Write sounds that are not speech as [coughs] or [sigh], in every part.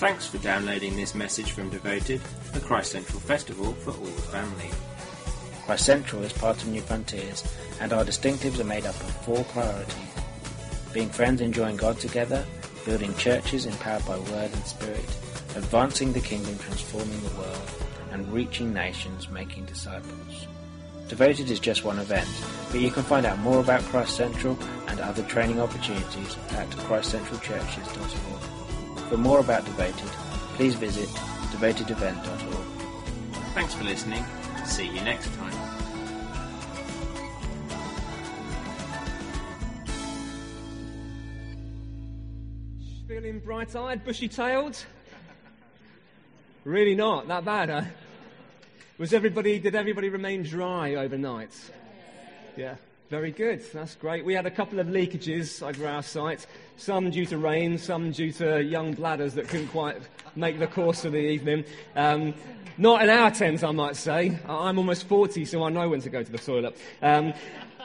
Thanks for downloading this message from Devoted, the Christ Central Festival for all the family. Christ Central is part of New Frontiers, and our distinctives are made up of four priorities being friends enjoying God together, building churches empowered by word and spirit, advancing the kingdom transforming the world, and reaching nations making disciples. Devoted is just one event, but you can find out more about Christ Central and other training opportunities at christcentralchurches.org. For more about Devoted, please visit devotedevent.org. Thanks for listening. See you next time. Feeling bright eyed, bushy tailed? Really not that bad, huh? Was everybody, did everybody remain dry overnight? Yeah, very good. That's great. We had a couple of leakages over our site, some due to rain, some due to young bladders that couldn't quite make the course of the evening. Um, not in our tent, I might say. I'm almost 40, so I know when to go to the toilet. Um,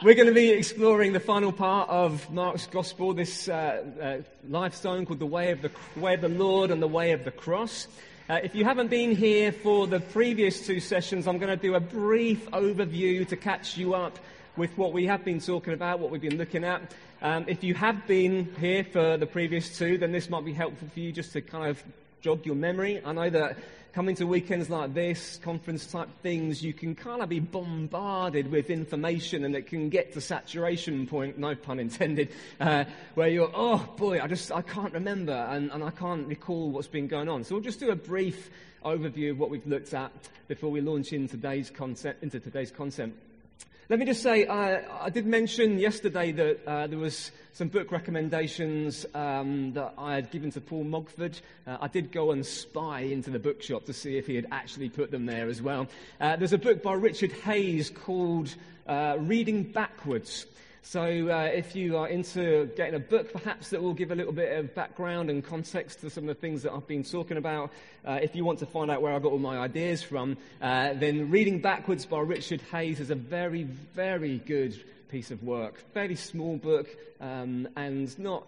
we're going to be exploring the final part of Mark's Gospel, this uh, uh, LifeZone called the way of the, way of the Lord and the Way of the Cross. Uh, if you haven't been here for the previous two sessions, I'm going to do a brief overview to catch you up with what we have been talking about, what we've been looking at. Um, if you have been here for the previous two, then this might be helpful for you just to kind of jog your memory. I know that coming to weekends like this, conference type things, you can kind of be bombarded with information and it can get to saturation point, no pun intended, [laughs] uh, where you're, oh boy, I just, I can't remember and, and I can't recall what's been going on. So we'll just do a brief overview of what we've looked at before we launch in today's concept, into today's content. Let me just say, uh, I did mention yesterday that uh, there was some book recommendations um, that I had given to Paul Mogford. Uh, I did go and spy into the bookshop to see if he had actually put them there as well. Uh, there's a book by Richard Hays called uh, Reading Backwards. So, uh, if you are into getting a book, perhaps that will give a little bit of background and context to some of the things that I've been talking about, uh, if you want to find out where I got all my ideas from, uh, then Reading Backwards by Richard Hays is a very, very good piece of work. Fairly small book um, and not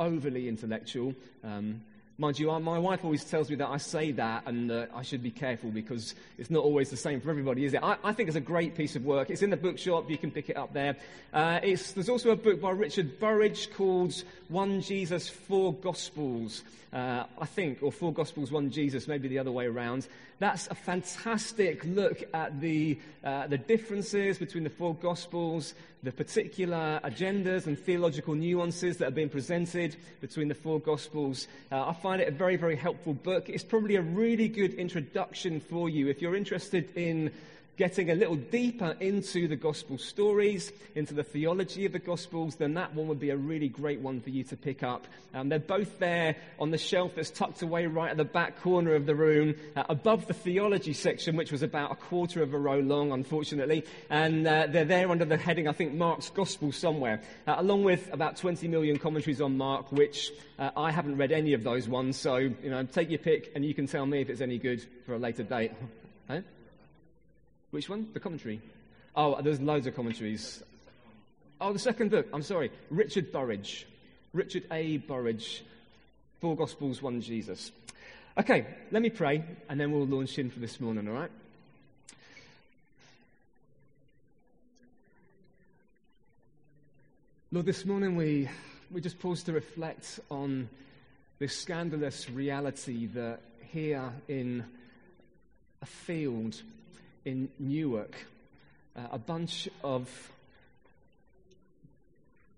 overly intellectual. Um, Mind you, my wife always tells me that I say that and uh, I should be careful because it's not always the same for everybody, is it? I, I, think it's a great piece of work. It's in the bookshop. You can pick it up there. Uh, there's also a book by Richard Burridge called One Jesus, Four Gospels, uh, I think, or Four Gospels, One Jesus, maybe the other way around. That's a fantastic look at the, uh, the differences between the four Gospels, the particular agendas and theological nuances that are being presented between the four Gospels. Uh, I find it a very, very helpful book. It's probably a really good introduction for you if you're interested in getting a little deeper into the gospel stories, into the theology of the gospels, then that one would be a really great one for you to pick up. Um, they're both there on the shelf that's tucked away right at the back corner of the room, uh, above the theology section, which was about a quarter of a row long, unfortunately. And uh, they're there under the heading, I think, Mark's Gospel somewhere, uh, along with about 20 million commentaries on Mark, which uh, I haven't read any of those ones. So, you know, take your pick and you can tell me if it's any good for a later date. Which one? The commentary. Oh, there's loads of commentaries. Oh, the second book. I'm sorry. Richard Burridge. Richard A. Burridge. Four Gospels, One Jesus. Okay, let me pray, and then we'll launch in for this morning, all right? Lord, this morning we, we just pause to reflect on this scandalous reality that here in a field in Newark, uh, a bunch of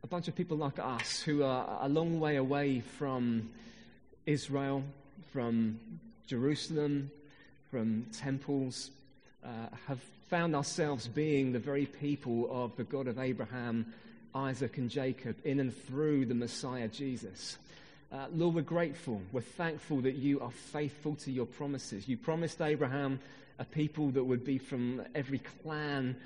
a bunch of people like us who are a long way away from Israel, from Jerusalem, from temples, uh, have found ourselves being the very people of the God of Abraham, Isaac, and Jacob in and through the Messiah Jesus. Uh, Lord, we're grateful. We're thankful that you are faithful to your promises. You promised Abraham a people that would be from every clan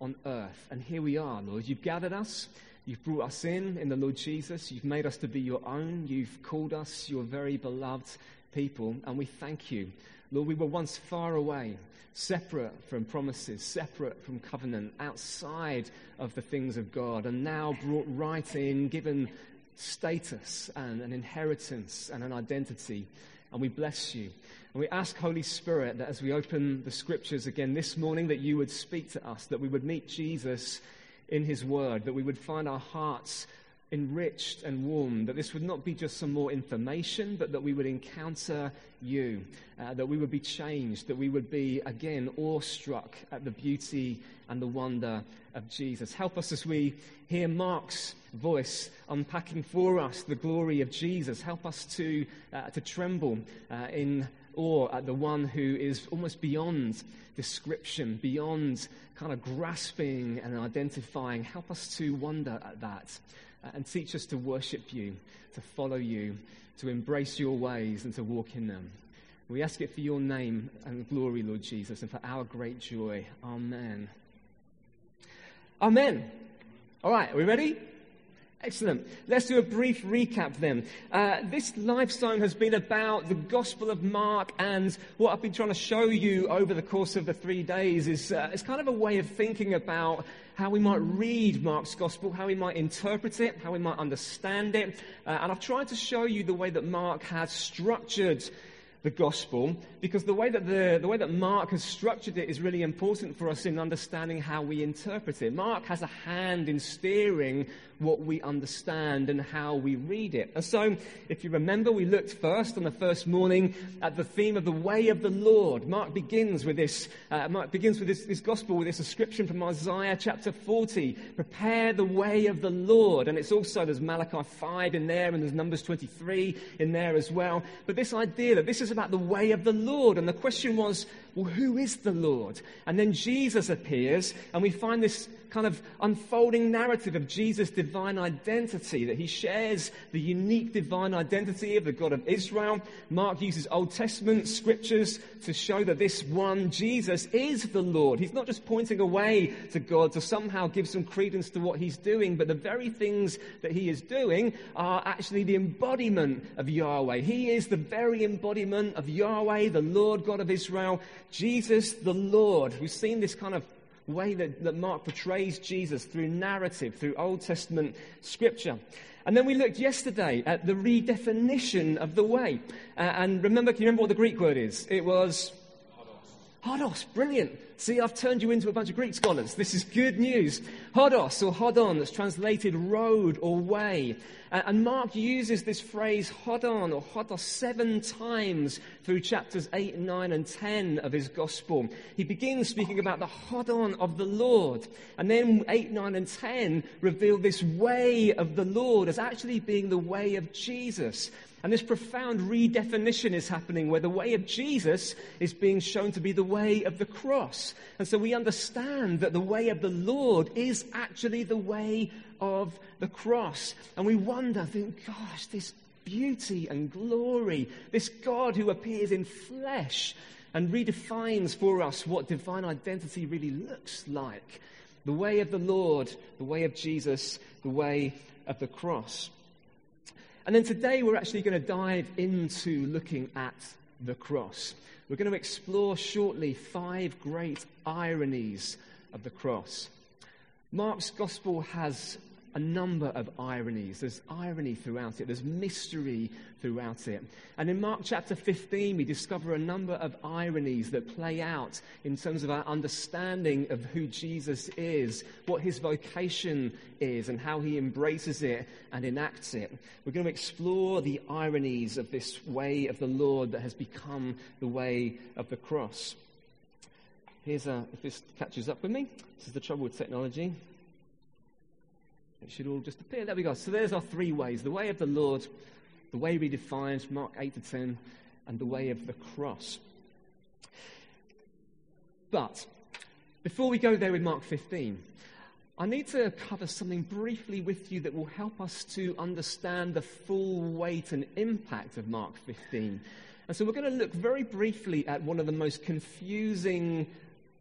on earth. And here we are, Lord. You've gathered us. You've brought us in in the Lord Jesus. You've made us to be your own. You've called us your very beloved people. And we thank you. Lord, we were once far away, separate from promises, separate from covenant, outside of the things of God, and now brought right in, given status and an inheritance and an identity. And we bless you. And we ask, Holy Spirit, that as we open the scriptures again this morning, that you would speak to us, that we would meet Jesus in his word, that we would find our hearts enriched and warmed, that this would not be just some more information, but that we would encounter you, uh, that we would be changed, that we would be, again, awestruck at the beauty and the wonder of Jesus. Help us as we hear Mark's voice unpacking for us the glory of Jesus. Help us to, uh, to tremble uh, in awe at the one who is almost beyond description, beyond kind of grasping and identifying. Help us to wonder at that Uh, and teach us to worship you, to follow you, to embrace your ways and to walk in them. We ask it for your name and glory, Lord Jesus, and for our great joy. Amen. Amen. All right, are we ready? Excellent. Let's do a brief recap then. Uh, this LifeZone has been about the Gospel of Mark, and what I've been trying to show you over the course of the three days is uh, it's kind of a way of thinking about how we might read Mark's Gospel, how we might interpret it, how we might understand it. Uh, and I've tried to show you the way that Mark has structured the gospel because the way that the, the way that Mark has structured it is really important for us in understanding how we interpret it. Mark has a hand in steering what we understand and how we read it. And so, if you remember, we looked first on the first morning at the theme of the way of the Lord. Mark begins with this, uh, Mark begins with this, this gospel with this description from Isaiah chapter 40. Prepare the way of the Lord. And it's also, there's Malachi 5 in there and there's Numbers 23 in there as well. But this idea that this is about the way of the Lord. And the question was, well, who is the Lord? And then Jesus appears, and we find this kind of unfolding narrative of Jesus' divine identity, that he shares the unique divine identity of the God of Israel. Mark uses Old Testament scriptures to show that this one, Jesus, is the Lord. He's not just pointing away to God to somehow give some credence to what he's doing, but the very things that he is doing are actually the embodiment of Yahweh. He is the very embodiment of Yahweh, the Lord God of Israel. Jesus, the Lord. We've seen this kind of way that, that Mark portrays Jesus through narrative, through Old Testament scripture. And then we looked yesterday at the redefinition of the way. Uh, and remember, can you remember what the Greek word is? It was Hodos, brilliant. See, I've turned you into a bunch of Greek scholars. This is good news. Hodos or hodon, that's translated road or way. Uh, and Mark uses this phrase hodon or hodos seven times through chapters 8, 9, and 10 of his gospel. He begins speaking about the hodon of the Lord. And then 8, 9, and 10 reveal this way of the Lord as actually being the way of Jesus. And this profound redefinition is happening where the way of Jesus is being shown to be the way of the cross. And so we understand that the way of the Lord is actually the way of the cross. And we wonder, think, gosh, this beauty and glory, this God who appears in flesh and redefines for us what divine identity really looks like. The way of the Lord, the way of Jesus, the way of the cross. And then today we're actually going to dive into looking at the cross. We're going to explore shortly five great ironies of the cross. Mark's gospel has a number of ironies. There's irony throughout it, there's mystery throughout it. And in Mark chapter 15, we discover a number of ironies that play out in terms of our understanding of who Jesus is, what his vocation is, and how he embraces it and enacts it. We're going to explore the ironies of this way of the Lord that has become the way of the cross. Here's a, if this catches up with me, this is the trouble with technology. It should all just appear. There we go. So there's our three ways the way of the Lord, the way we redefined, Mark 8 to 10, and the way of the cross. But before we go there with Mark 15, I need to cover something briefly with you that will help us to understand the full weight and impact of Mark 15. And so we're going to look very briefly at one of the most confusing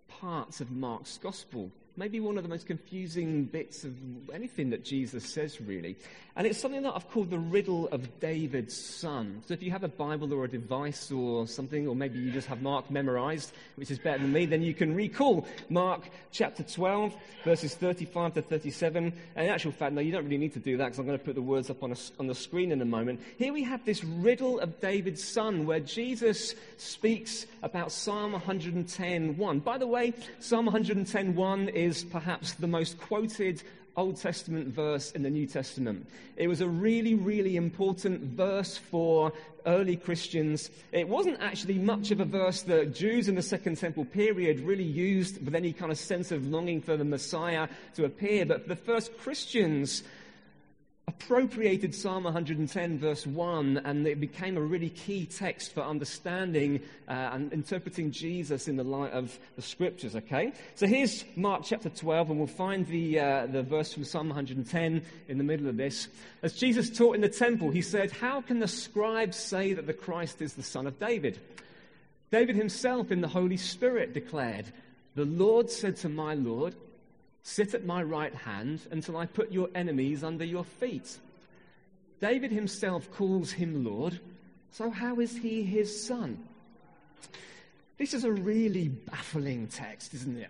parts of Mark's gospel maybe one of the most confusing bits of anything that Jesus says, really. And it's something that I've called the riddle of David's son. So if you have a Bible or a device or something, or maybe you just have Mark memorized, which is better than me, then you can recall Mark chapter 12, verses 35 to 37. And in actual fact, no, you don't really need to do that because I'm going to put the words up on, a, on the screen in a moment. Here we have this riddle of David's son where Jesus speaks about Psalm 110.1. By the way, Psalm 110.1 is perhaps the most quoted Old Testament verse in the New Testament. It was a really, really important verse for early Christians. It wasn't actually much of a verse that Jews in the Second Temple period really used with any kind of sense of longing for the Messiah to appear, but for the first Christians, appropriated Psalm 110, verse 1, and it became a really key text for understanding uh, and interpreting Jesus in the light of the scriptures, okay? So here's Mark chapter 12, and we'll find the, uh, the verse from Psalm 110 in the middle of this. As Jesus taught in the temple, he said, How can the scribes say that the Christ is the son of David? David himself in the Holy Spirit declared, The Lord said to my Lord, Sit at my right hand until I put your enemies under your feet. David himself calls him Lord, so how is he his son? This is a really baffling text, isn't it?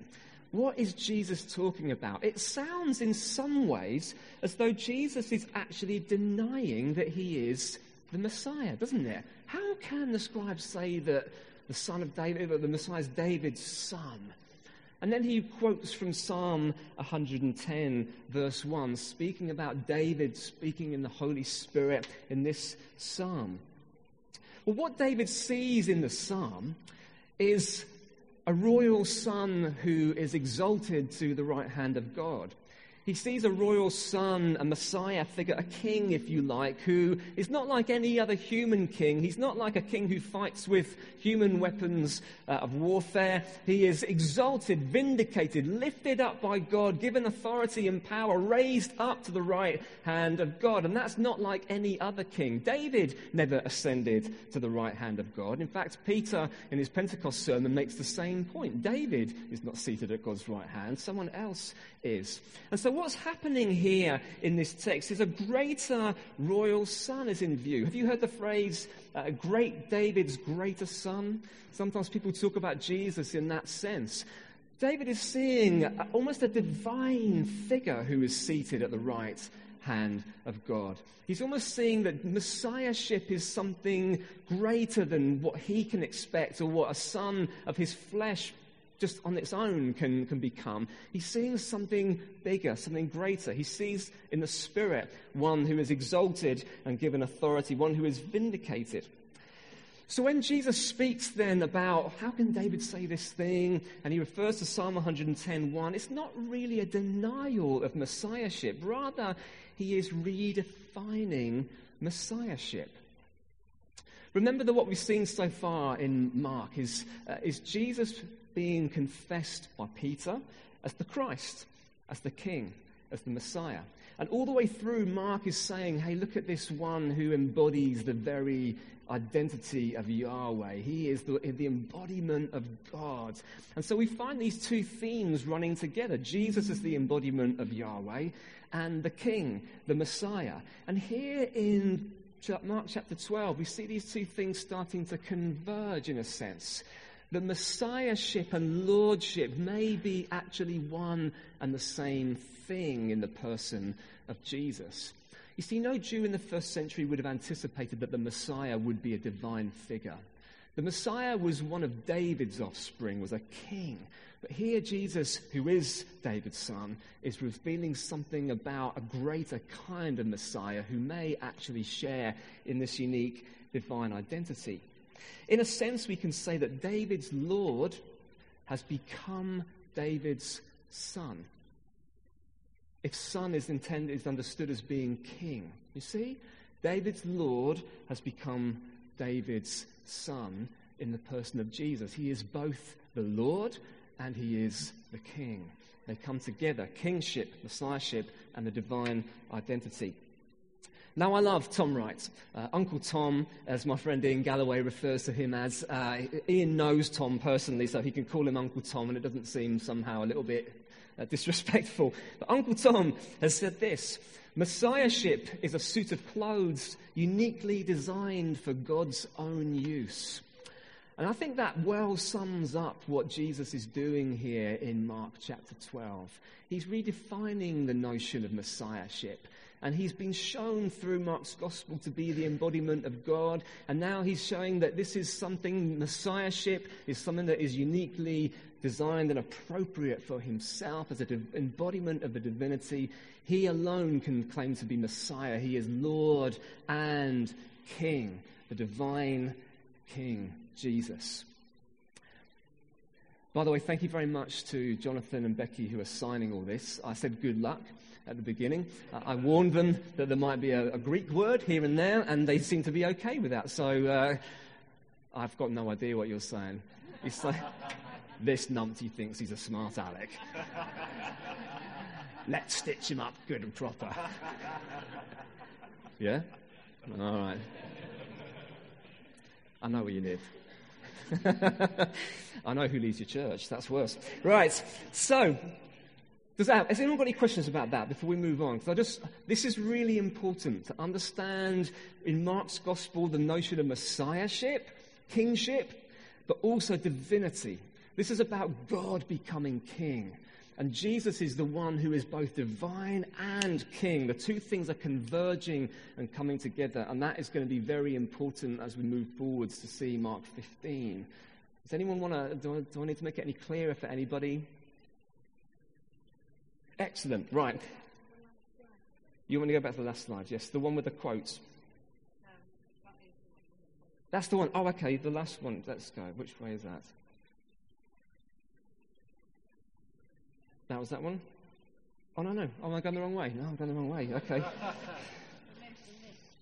What is Jesus talking about? It sounds in some ways as though Jesus is actually denying that he is the Messiah, doesn't it? How can the scribes say that the son of David, that the Messiah is David's son? And then he quotes from Psalm 110, verse 1, speaking about David speaking in the Holy Spirit in this psalm. Well, what David sees in the psalm is a royal son who is exalted to the right hand of God. He sees a royal son, a Messiah figure, a king, if you like, who is not like any other human king. He's not like a king who fights with human weapons uh, of warfare. He is exalted, vindicated, lifted up by God, given authority and power, raised up to the right hand of God. And that's not like any other king. David never ascended to the right hand of God. In fact, Peter, in his Pentecost sermon, makes the same point. David is not seated at God's right hand, someone else is. And so what's happening here in this text is a greater royal son is in view. Have you heard the phrase, uh, great David's greater son? Sometimes people talk about Jesus in that sense. David is seeing almost a divine figure who is seated at the right hand of God. He's almost seeing that messiahship is something greater than what he can expect or what a son of his flesh just on its own can, can become. He's seeing something bigger, something greater. He sees in the Spirit one who is exalted and given authority, one who is vindicated. So when Jesus speaks then about how can David say this thing, and he refers to Psalm 110.1, it's not really a denial of messiahship. Rather, he is redefining messiahship. Remember that what we've seen so far in Mark is, uh, is Jesus being confessed by Peter as the Christ, as the King, as the Messiah. And all the way through, Mark is saying, hey, look at this one who embodies the very identity of Yahweh. He is the, the embodiment of God. And so we find these two themes running together. Jesus is the embodiment of Yahweh, and the King, the Messiah. And here in Mark chapter 12, we see these two things starting to converge in a sense the messiahship and lordship may be actually one and the same thing in the person of Jesus. You see, no Jew in the first century would have anticipated that the Messiah would be a divine figure. The Messiah was one of David's offspring, was a king. But here, Jesus, who is David's son, is revealing something about a greater kind of Messiah who may actually share in this unique divine identity. In a sense, we can say that David's Lord has become David's son. If son is intended, is understood as being king. You see? David's Lord has become David's son in the person of Jesus. He is both the Lord and he is the king. They come together kingship, messiahship, and the divine identity. Now, I love Tom Wright. Uh, Uncle Tom, as my friend Ian Galloway refers to him as. Uh, Ian knows Tom personally, so he can call him Uncle Tom, and it doesn't seem somehow a little bit uh, disrespectful. [laughs] But Uncle Tom has said this Messiahship is a suit of clothes uniquely designed for God's own use. And I think that well sums up what Jesus is doing here in Mark chapter 12. He's redefining the notion of messiahship. And he's been shown through Mark's gospel to be the embodiment of God. And now he's showing that this is something, messiahship is something that is uniquely designed and appropriate for himself as an embodiment of the divinity. He alone can claim to be Messiah. He is Lord and King, the divine King. Jesus. By the way, thank you very much to Jonathan and Becky who are signing all this. I said good luck at the beginning. Uh, I warned them that there might be a, a, Greek word here and there, and they seem to be okay with that. So uh, I've got no idea what you're saying. You say, this numpty thinks he's a smart aleck. Let's stitch him up good and proper. [laughs] Yeah? All right. I know where you live. [laughs] I know who leads your church. That's worse. Right. So, does that, has anyone got any questions about that before we move on? Because I just, this is really important to understand in Mark's gospel the notion of messiahship, kingship, but also divinity. This is about God becoming king. And Jesus is the one who is both divine and king. The two things are converging and coming together. And that is going to be very important as we move forwards to see Mark 15. Does anyone want to, do, do I need to make it any clearer for anybody? Excellent. Right. You want to go back to the last slide? Yes, the one with the quotes. That's the one. Oh, okay, the last one. Let's go. Which way is that? That was that one? Oh, no, no. Oh, am I going the wrong way? No, I'm going the wrong way. Okay.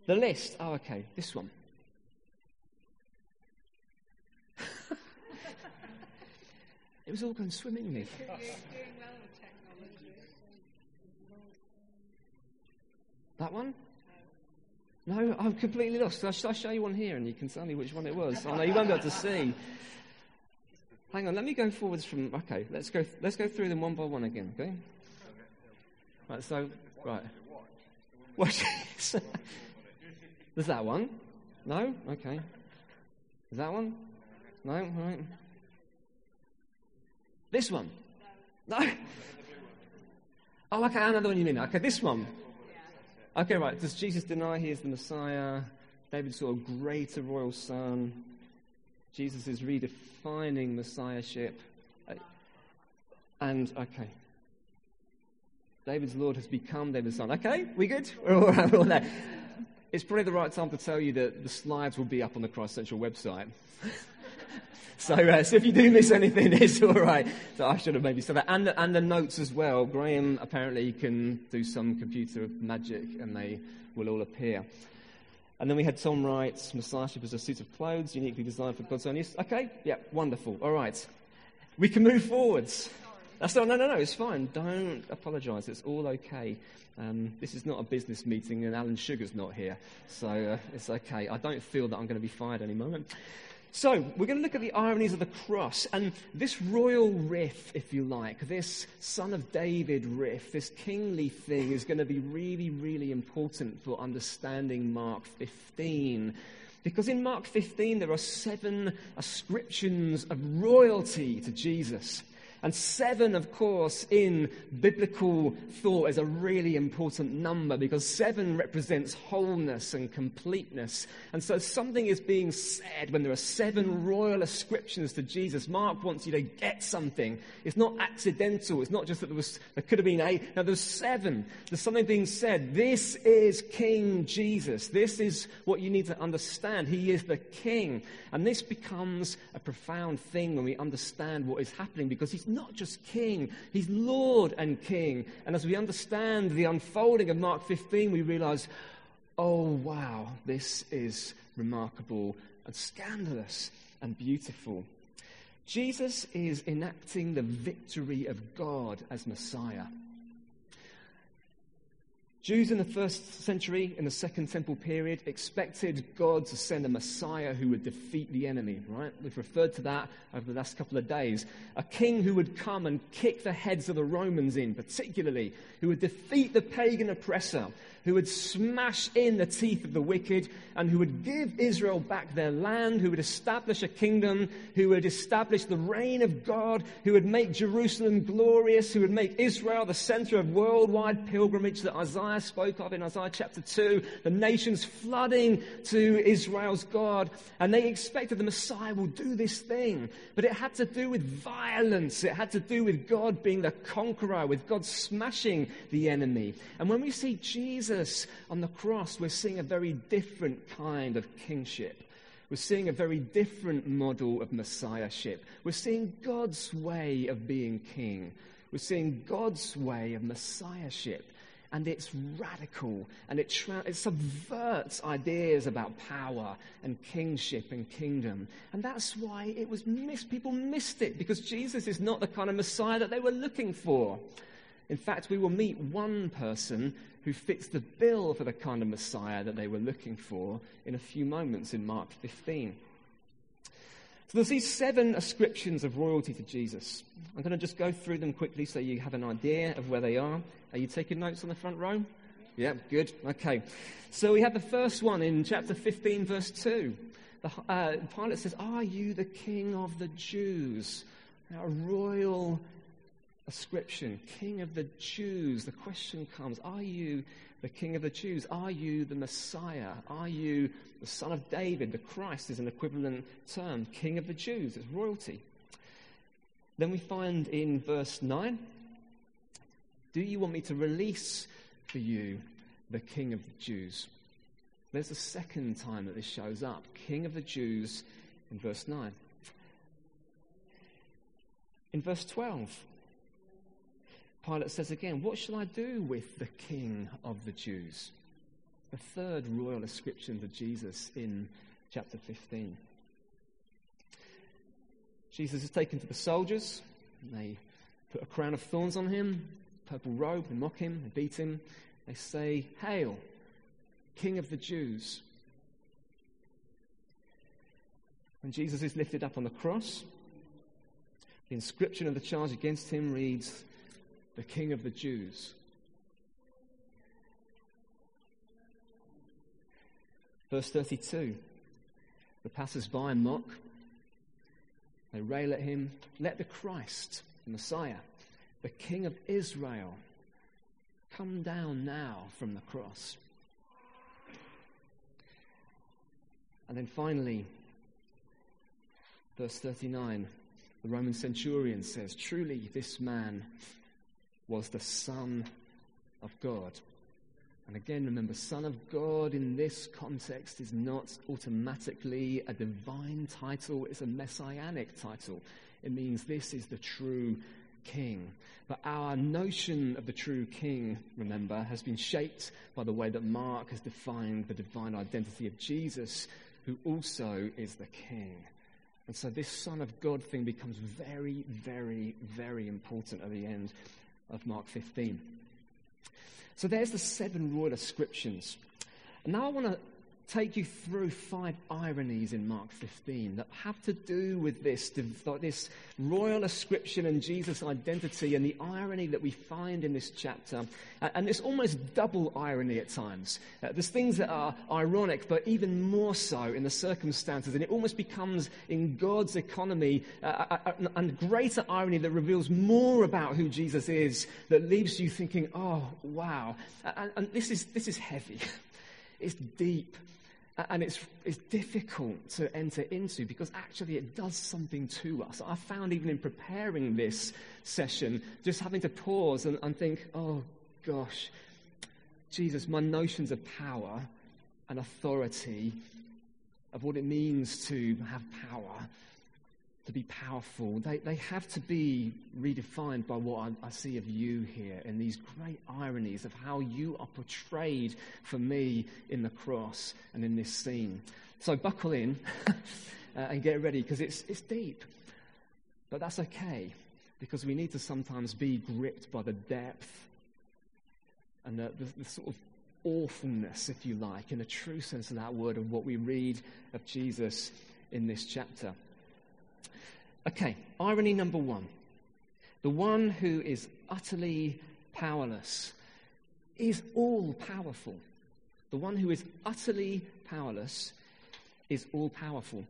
the list. Oh, okay. This one. [laughs] it was all going swimmingly. [laughs] That one? No, I'm completely lost. Should I show you one here and you can tell me which one it was? Oh, no, you won't be able to see. Hang on, let me go forwards from. Okay, let's go. Let's go through them one by one again. Okay. Right. So, right. What? [laughs] There's that one. No. Okay. Is that one? No. Right. This one. No. [laughs] Oh, okay. The one you mean. Okay, this one. Okay, right. Does Jesus deny he is the Messiah? David saw a greater royal son. Jesus is redefining messiahship. Uh, and, okay. David's Lord has become David's son. Okay, we good? [laughs] We're all right, we're all there. It's probably the right time to tell you that the slides will be up on the Christ Central website. [laughs] [laughs] so, uh, so if you do miss anything, [laughs] it's all right. So I should have maybe said that. And the, and the notes as well. Graham apparently can do some computer magic and they will all appear. And then we had Tom Wright's Messiahship as a suit of clothes, uniquely designed for God's own use. Okay, yeah, wonderful. All right. We can move forwards. That's not, no, no, no, it's fine. Don't apologize. It's all okay. Um, this is not a business meeting and Alan Sugar's not here. So uh, it's okay. I don't feel that I'm going to be fired any moment. So, we're going to look at the ironies of the cross and this royal riff, if you like, this son of David riff, this kingly thing is going to be really, really important for understanding Mark 15. Because in Mark 15, there are seven ascriptions of royalty to Jesus. And seven, of course, in biblical thought is a really important number because seven represents wholeness and completeness. And so something is being said when there are seven royal ascriptions to Jesus. Mark wants you to get something. It's not accidental. It's not just that there was, there could have been eight. Now there's seven. There's something being said. This is King Jesus. This is what you need to understand. He is the King. And this becomes a profound thing when we understand what is happening because he's not just king, he's Lord and King. And as we understand the unfolding of Mark 15, we realize, oh, wow, this is remarkable and scandalous and beautiful. Jesus is enacting the victory of God as Messiah. Jews in the first century, in the Second Temple period, expected God to send a Messiah who would defeat the enemy, right? We've referred to that over the last couple of days. A king who would come and kick the heads of the Romans in, particularly, who would defeat the pagan oppressor, who would smash in the teeth of the wicked, and who would give Israel back their land, who would establish a kingdom, who would establish the reign of God, who would make Jerusalem glorious, who would make Israel the center of worldwide pilgrimage that Isaiah spoke of in Isaiah chapter 2, the nations flooding to Israel's God. And they expected the Messiah will do this thing. But it had to do with violence. It had to do with God being the conqueror, with God smashing the enemy. And when we see Jesus, Jesus on the cross, we're seeing a very different kind of kingship. We're seeing a very different model of messiahship. We're seeing God's way of being king. We're seeing God's way of messiahship. And it's radical and it, tra- it subverts ideas about power and kingship and kingdom. And that's why it was missed. People missed it because Jesus is not the kind of Messiah that they were looking for. In fact, we will meet one person who fits the bill for the kind of Messiah that they were looking for in a few moments in Mark 15. So there's these seven ascriptions of royalty to Jesus. I'm going to just go through them quickly so you have an idea of where they are. Are you taking notes on the front row? Yeah, good. Okay. So we have the first one in chapter 15, verse 2. The, uh, Pilate says, Are you the king of the Jews? Now, a royal ascription, King of the Jews. The question comes Are you the King of the Jews? Are you the Messiah? Are you the Son of David? The Christ is an equivalent term. King of the Jews, it's royalty. Then we find in verse 9 Do you want me to release for you the King of the Jews? There's the second time that this shows up King of the Jews in verse 9. In verse 12, Pilate says again, What shall I do with the king of the Jews? The third royal ascription to Jesus in chapter 15. Jesus is taken to the soldiers. They put a crown of thorns on him, purple robe, they mock him, they beat him. They say, Hail, King of the Jews. When Jesus is lifted up on the cross, the inscription of the charge against him reads, the King of the Jews. Verse 32 The passers by mock, they rail at him. Let the Christ, the Messiah, the King of Israel, come down now from the cross. And then finally, verse 39, the Roman centurion says, Truly, this man was the Son of God. And again, remember, Son of God in this context is not automatically a divine title, it's a messianic title. It means this is the true king. But our notion of the true king, remember, has been shaped by the way that Mark has defined the divine identity of Jesus, who also is the king. And so this Son of God thing becomes very, very, very important at the end of Mark 15. So there's the seven royal ascriptions. And now I want to take you through five ironies in Mark 15 that have to do with this, this royal ascription and Jesus' identity and the irony that we find in this chapter. And it's almost double irony at times. Uh, there's things that are ironic, but even more so in the circumstances. And it almost becomes, in God's economy, uh, a, a, a greater irony that reveals more about who Jesus is, that leaves you thinking, oh, wow. And, and this, is, this is heavy. [laughs] It's deep. And it's, it's difficult to enter into because actually it does something to us. I found even in preparing this session, just having to pause and, and think, oh gosh, Jesus, my notions of power and authority, of what it means to have power, to be powerful, they, they have to be redefined by what I, I, see of you here in these great ironies of how you are portrayed for me in the cross and in this scene. So buckle in [laughs] uh, and get ready because it's, it's deep. But that's okay because we need to sometimes be gripped by the depth and the, the, the sort of awfulness, if you like, in a true sense of that word, of what we read of Jesus in this chapter. Okay, irony number one. The one who is utterly powerless is all powerful. The one who is utterly powerless is all powerful.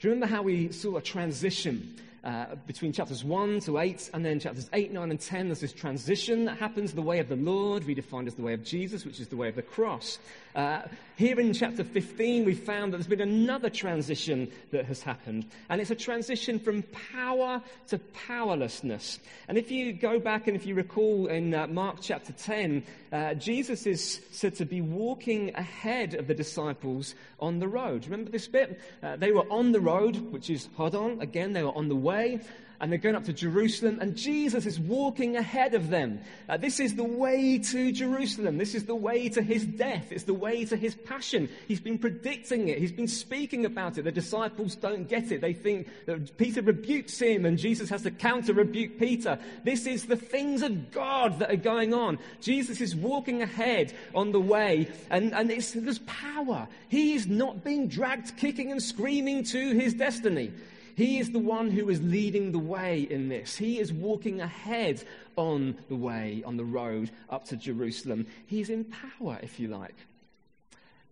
Do you remember how we saw a transition uh, between chapters 1 to 8, and then chapters 8, 9, and 10, there's this transition that happens the way of the Lord, redefined as the way of Jesus, which is the way of the cross. Uh, here in chapter 15, we found that there's been another transition that has happened, and it's a transition from power to powerlessness. And if you go back and if you recall in uh, Mark chapter 10, uh, Jesus is said to be walking ahead of the disciples on the road. Remember this bit? Uh, they were on the road, which is Hodon. Again, they were on the way and they're going up to Jerusalem, and Jesus is walking ahead of them. Uh, this is the way to Jerusalem. This is the way to his death. It's the way to his passion. He's been predicting it. He's been speaking about it. The disciples don't get it. They think that Peter rebukes him, and Jesus has to counter rebuke Peter. This is the things of God that are going on. Jesus is walking ahead on the way, and, and there's power. He is not being dragged kicking and screaming to his destiny. He is the one who is leading the way in this. He is walking ahead on the way, on the road up to Jerusalem. He's in power, if you like.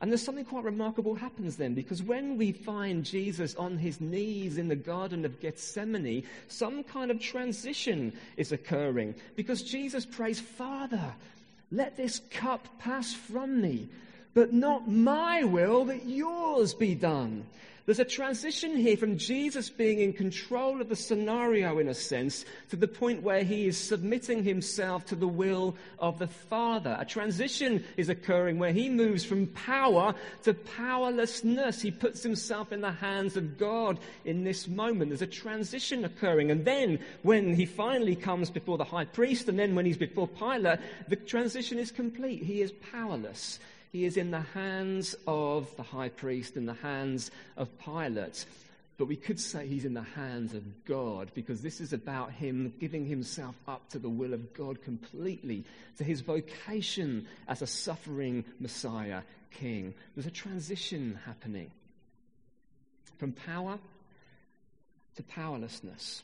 And there's something quite remarkable happens then, because when we find Jesus on his knees in the Garden of Gethsemane, some kind of transition is occurring. Because Jesus prays, Father, let this cup pass from me, but not my will, but yours be done. There's a transition here from Jesus being in control of the scenario, in a sense, to the point where he is submitting himself to the will of the Father. A transition is occurring where he moves from power to powerlessness. He puts himself in the hands of God in this moment. There's a transition occurring. And then, when he finally comes before the high priest, and then when he's before Pilate, the transition is complete. He is powerless. He is in the hands of the high priest, in the hands of Pilate. But we could say he's in the hands of God because this is about him giving himself up to the will of God completely, to his vocation as a suffering Messiah king. There's a transition happening from power to powerlessness.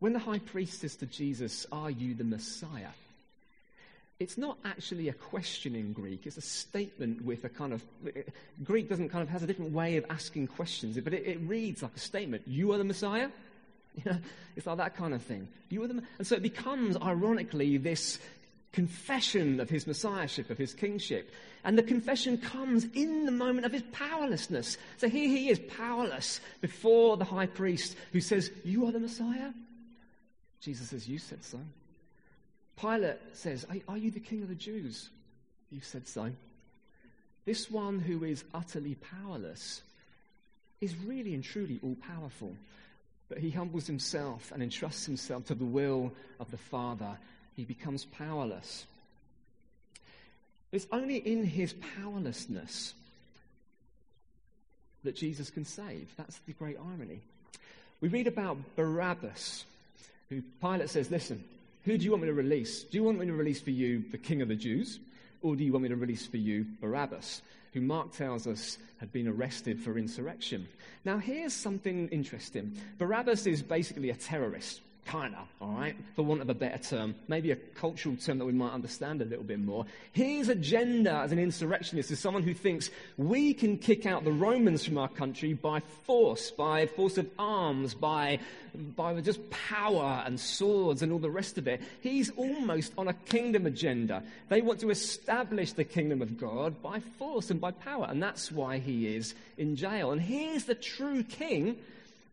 When the high priest says to Jesus, Are you the Messiah? It's not actually a question in Greek. It's a statement with a kind of Greek doesn't kind of has a different way of asking questions, but it, it reads like a statement. You are the Messiah. [laughs] It's like that kind of thing. You are the, and so it becomes ironically this confession of his messiahship, of his kingship. And the confession comes in the moment of his powerlessness. So here he is powerless before the high priest who says, You are the Messiah? Jesus says, You said so. Pilate says, Are you the king of the Jews? You said so. This one who is utterly powerless is really and truly all powerful. But he humbles himself and entrusts himself to the will of the Father. He becomes powerless. It's only in his powerlessness that Jesus can save. That's the great irony. We read about Barabbas, who Pilate says, Listen, who do you want me to release? Do you want me to release for you the king of the Jews? Or do you want me to release for you Barabbas, who Mark tells us had been arrested for insurrection? Now, here's something interesting. Barabbas is basically a terrorist kind of, all right, mm. for want of a better term, maybe a cultural term that we might understand a little bit more. His agenda as an insurrectionist is someone who thinks we can kick out the Romans from our country by force, by force of arms, by, by just power and swords and all the rest of it. He's almost on a kingdom agenda. They want to establish the kingdom of God by force and by power, and that's why he is in jail. And here's the true king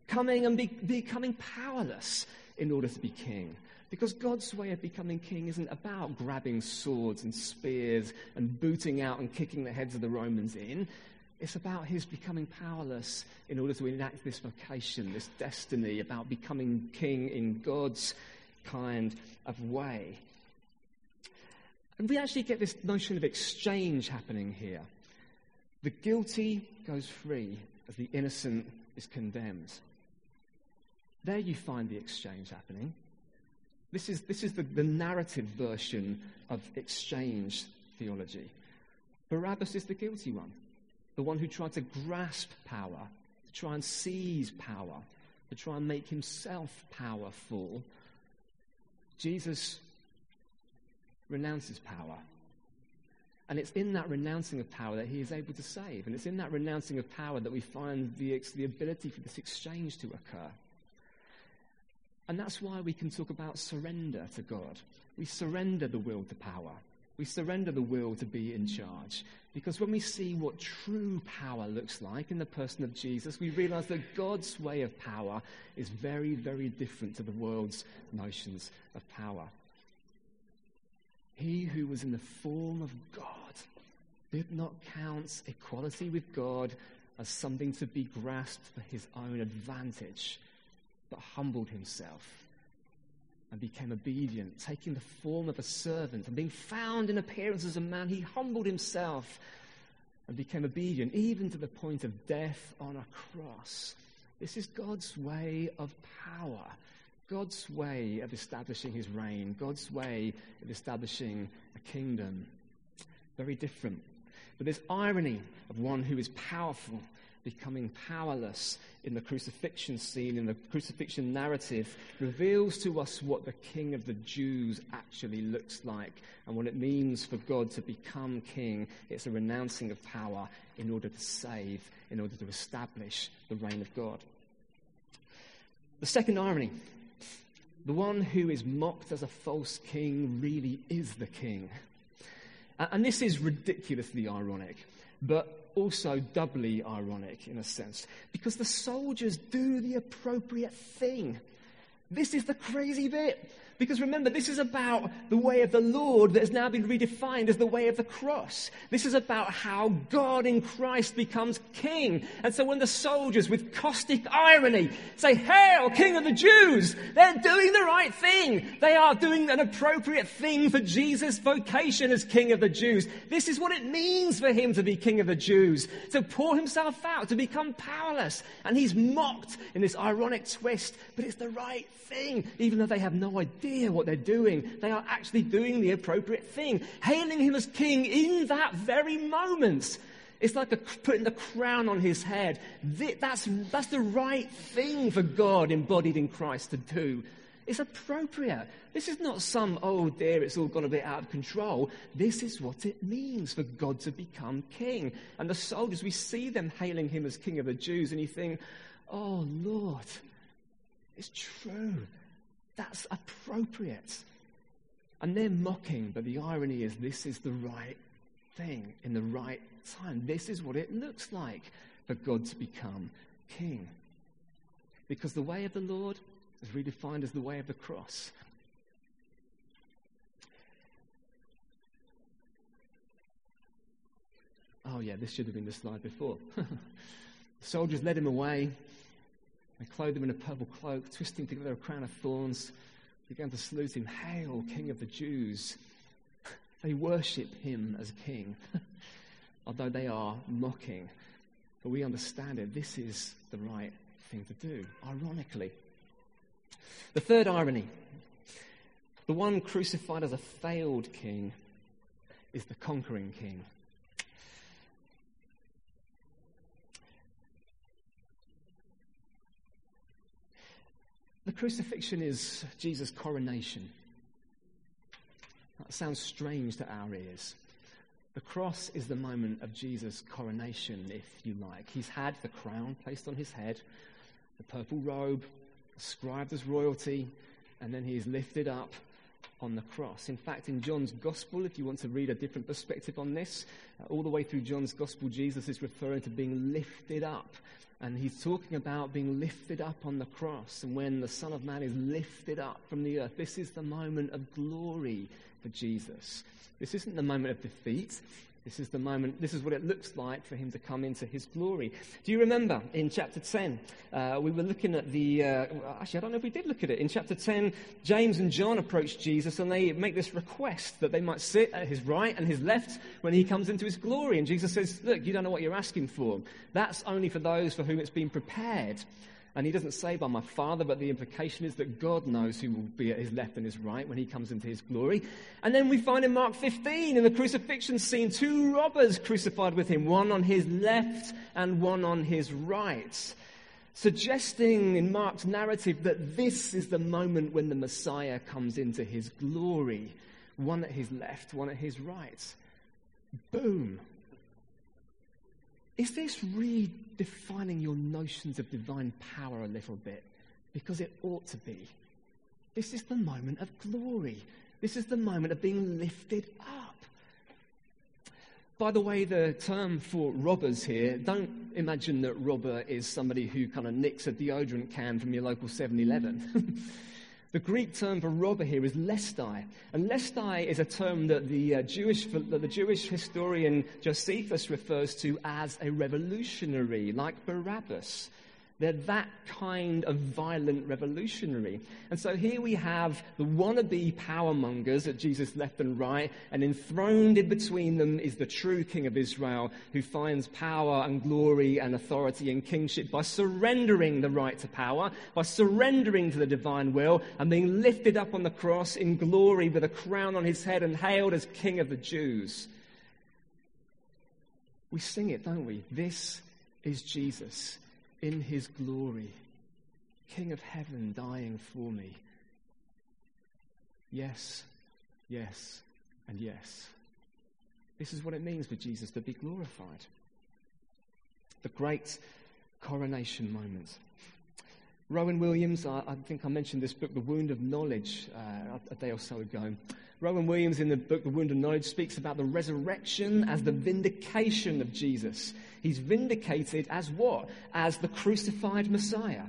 coming and be, becoming powerless in order to be king. Because God's way of becoming king isn't about grabbing swords and spears and booting out and kicking the heads of the Romans in. It's about his becoming powerless in order to enact this vocation, this destiny, about becoming king in God's kind of way. And we actually get this notion of exchange happening here. The guilty goes free as the innocent is condemned. There you find the exchange happening. This is, this is the, the narrative version of exchange theology. Barabbas is the guilty one, the one who tried to grasp power, to try and seize power, to try and make himself powerful. Jesus renounces power. And it's in that renouncing of power that he is able to save. And it's in that renouncing of power that we find the, the ability for this exchange to occur. And that's why we can talk about surrender to God. We surrender the will to power. We surrender the will to be in charge. Because when we see what true power looks like in the person of Jesus, we realize that God's way of power is very, very different to the world's notions of power. He who was in the form of God did not count equality with God as something to be grasped for his own advantage, but humbled himself and became obedient, taking the form of a servant and being found in appearance as a man, he humbled himself and became obedient, even to the point of death on a cross. This is God's way of power. God's way of establishing his reign, God's way of establishing a kingdom. Very different. But this irony of one who is powerful becoming powerless in the crucifixion scene, in the crucifixion narrative, reveals to us what the King of the Jews actually looks like and what it means for God to become king. It's a renouncing of power in order to save, in order to establish the reign of God. The second irony the one who is mocked as a false king really is the king. And this is ridiculously ironic, but also doubly ironic in a sense, because the soldiers do the appropriate thing. This is the crazy bit. Because remember, this is about the way of the Lord that has now been redefined as the way of the cross. This is about how God in Christ becomes king. And so when the soldiers, with caustic irony, say, Hail, King of the Jews, they're doing the right thing. They are doing an appropriate thing for Jesus' vocation as King of the Jews. This is what it means for him to be King of the Jews, to pour himself out, to become powerless. And he's mocked in this ironic twist, but it's the right thing, even though they have no idea what they're doing. They are actually doing the appropriate thing, hailing him as king in that very moment. It's like a, putting the crown on his head. That's, that's the right thing for God embodied in Christ to do. It's appropriate. This is not some, oh dear, it's all gone a bit out of control. This is what it means for God to become king. And the soldiers, we see them hailing him as king of the Jews, and you think, oh Lord, it's true. That's appropriate. And they're mocking, but the irony is this is the right thing in the right time. This is what it looks like for God to become king. Because the way of the Lord is redefined as the way of the cross. Oh, yeah, this should have been the slide before. [laughs] soldiers led him away. They clothed him in a purple cloak, twisting together a crown of thorns, began to salute him, Hail, King of the Jews. They worship him as king, [laughs] although they are mocking. But we understand it. This is the right thing to do, ironically. The third irony the one crucified as a failed king is the conquering king. The crucifixion is Jesus' coronation. That sounds strange to our ears. The cross is the moment of Jesus' coronation, if you like. He's had the crown placed on his head, the purple robe, ascribed as royalty, and then he is lifted up on the cross. In fact, in John's Gospel, if you want to read a different perspective on this, uh, all the way through John's Gospel, Jesus is referring to being lifted up and he's talking about being lifted up on the cross. And when the Son of Man is lifted up from the earth, this is the moment of glory for Jesus. This isn't the moment of defeat. This is the moment, this is what it looks like for him to come into his glory. Do you remember in chapter 10, uh, we were looking at the, uh, actually, I don't know if we did look at it. In chapter 10, James and John approach Jesus and they make this request that they might sit at his right and his left when he comes into his glory. And Jesus says, Look, you don't know what you're asking for. That's only for those for whom it's been prepared. And he doesn't say by my Father, but the implication is that God knows who will be at his left and his right when he comes into his glory. And then we find in Mark 15, in the crucifixion scene, two robbers crucified with him, one on his left and one on his right. Suggesting in Mark's narrative that this is the moment when the Messiah comes into his glory. One at his left, one at his right. Boom. Is this redefining your notions of divine power a little bit? Because it ought to be. This is the moment of glory. This is the moment of being lifted up. By the way, the term for robbers here, don't imagine that robber is somebody who kind of nicks a deodorant can from your local 7 Eleven. [laughs] The Greek term for robber here is lestai. And lestai is a term that the, uh, Jewish, that the Jewish historian Josephus refers to as a revolutionary, like Barabbas. They're that kind of violent revolutionary. And so here we have the wannabe power mongers at Jesus' left and right, and enthroned in between them is the true King of Israel who finds power and glory and authority and kingship by surrendering the right to power, by surrendering to the divine will, and being lifted up on the cross in glory with a crown on his head and hailed as King of the Jews. We sing it, don't we? This is Jesus in his glory, King of heaven dying for me. Yes, yes, and yes. This is what it means for Jesus to be glorified. The great coronation moment. Rowan Williams, I, I think I mentioned this book, The Wound of Knowledge, uh, a day or so ago. Rowan Williams, in the book The Wound and Knowledge, speaks about the resurrection as the vindication of Jesus. He's vindicated as what? As the crucified Messiah.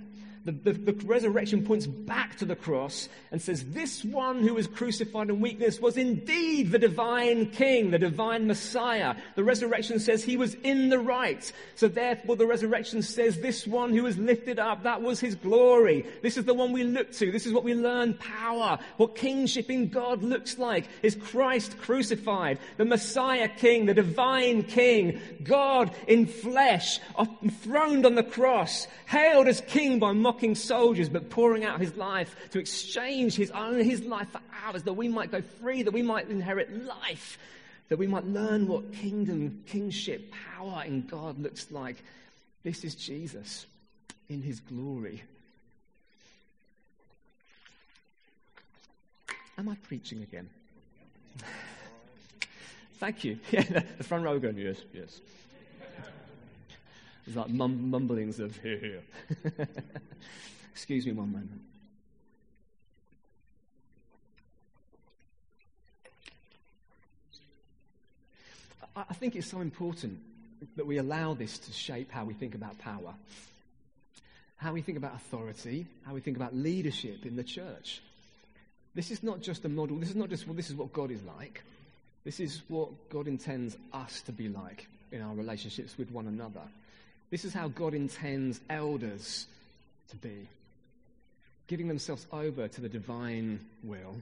The, the, the, resurrection points back to the cross and says, This one who was crucified in weakness was indeed the divine king, the divine Messiah. The resurrection says he was in the right. So therefore, the resurrection says, This one who was lifted up, that was his glory. This is the one we look to. This is what we learn power. What kingship in God looks like is Christ crucified, the Messiah king, the divine king, God in flesh, enthroned on the cross, hailed as king by mocking soldiers, but pouring out his life to exchange his own, his life for ours, that we might go free, that we might inherit life, that we might learn what kingdom, kingship, power in God looks like. This is Jesus in his glory. Am I preaching again? [laughs] Thank you. [laughs] Yeah, the front row going, yes, yes. There's like mum- mumblings of here, here. [laughs] Excuse me one moment. I think it's so important that we allow this to shape how we think about power, how we think about authority, how we think about leadership in the church. This is not just a model, this is not just, well, this is what God is like. This is what God intends us to be like in our relationships with one another. This is how God intends elders to be giving themselves over to the divine will,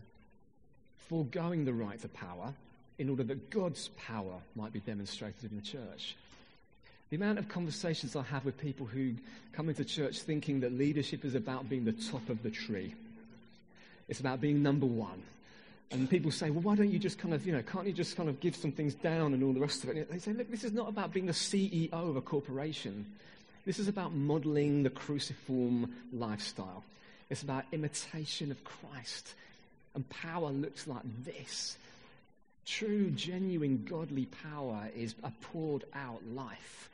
foregoing the right to power in order that God's power might be demonstrated in the church. The amount of conversations I have with people who come into church thinking that leadership is about being the top of the tree, it's about being number one. And people say, well, why don't you just kind of, you know, can't you just kind of give some things down and all the rest of it? And they say, look, this is not about being the CEO of a corporation. This is about modeling the cruciform lifestyle. It's about imitation of Christ. And power looks like this. True, genuine, godly power is a poured out life.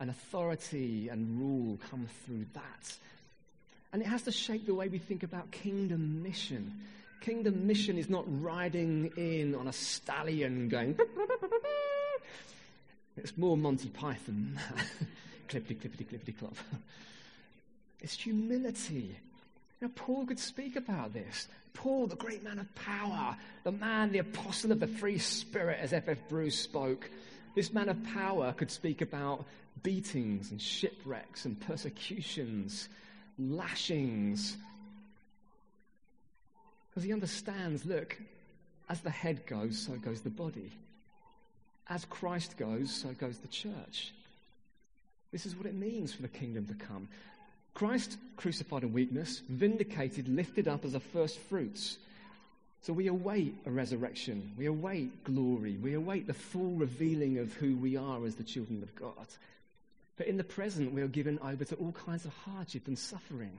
And authority and rule come through that. And it has to shape the way we think about kingdom mission. Kingdom mission is not riding in on a stallion going. It's more Monty Python. [laughs] clippity, clippity, clippity, clop. It's humility. Now, Paul could speak about this. Paul, the great man of power, the man, the apostle of the free spirit, as F.F. Bruce spoke. This man of power could speak about beatings and shipwrecks and persecutions, lashings, because he understands look, as the head goes, so goes the body. As Christ goes, so goes the church. This is what it means for the kingdom to come. Christ crucified in weakness, vindicated, lifted up as a first fruits. So we await a resurrection. We await glory. We await the full revealing of who we are as the children of God. But in the present, we are given over to all kinds of hardship and suffering.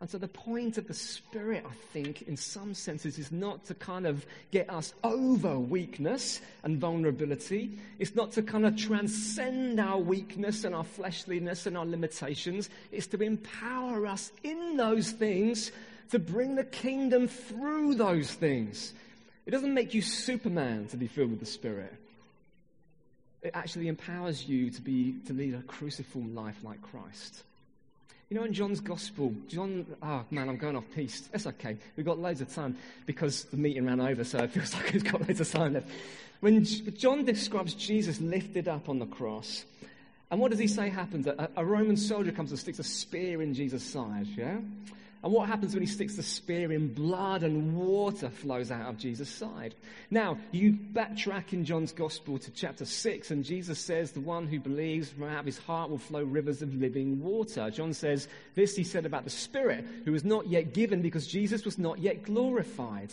And so the point of the Spirit, I think, in some senses, is not to kind of get us over weakness and vulnerability. It's not to kind of transcend our weakness and our fleshliness and our limitations. It's to empower us in those things to bring the kingdom through those things. It doesn't make you Superman to be filled with the Spirit. It actually empowers you to, be, to lead a cruciform life like Christ. You know, in John's Gospel, John, oh man, I'm going off piste. That's okay. We've got loads of time because the meeting ran over, so it feels [laughs] like we've got loads of time left. When John describes Jesus lifted up on the cross, and what does he say happens? A, a Roman soldier comes and sticks a spear in Jesus' side, yeah? And what happens when he sticks the spear in? Blood and water flows out of Jesus' side. Now, you backtrack in John's Gospel to chapter 6, and Jesus says, The one who believes from out of his heart will flow rivers of living water. John says, This he said about the Spirit, who was not yet given because Jesus was not yet glorified.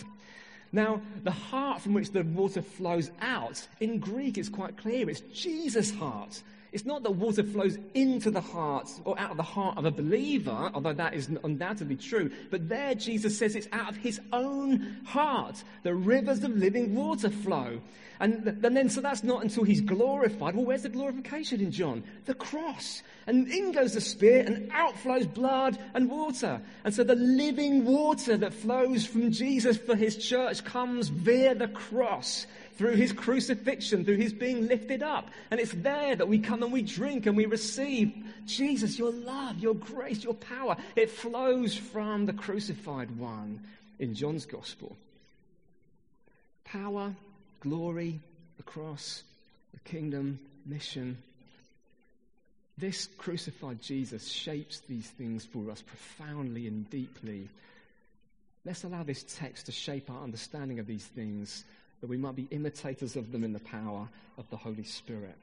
Now, the heart from which the water flows out, in Greek, it's quite clear. It's Jesus' heart. It's not that water flows into the heart or out of the heart of a believer, although that is undoubtedly true. But there, Jesus says it's out of his own heart. The rivers of living water flow. And, and then, so that's not until he's glorified. Well, where's the glorification in John? The cross. And in goes the Spirit, and out flows blood and water. And so the living water that flows from Jesus for his church comes via the cross through his crucifixion, through his being lifted up. And it's there that we come and we drink and we receive Jesus, your love, your grace, your power. It flows from the crucified one in John's gospel. Power, glory, the cross, the kingdom, mission. This crucified Jesus shapes these things for us profoundly and deeply. Let's allow this text to shape our understanding of these things that we might be imitators of them in the power of the Holy Spirit.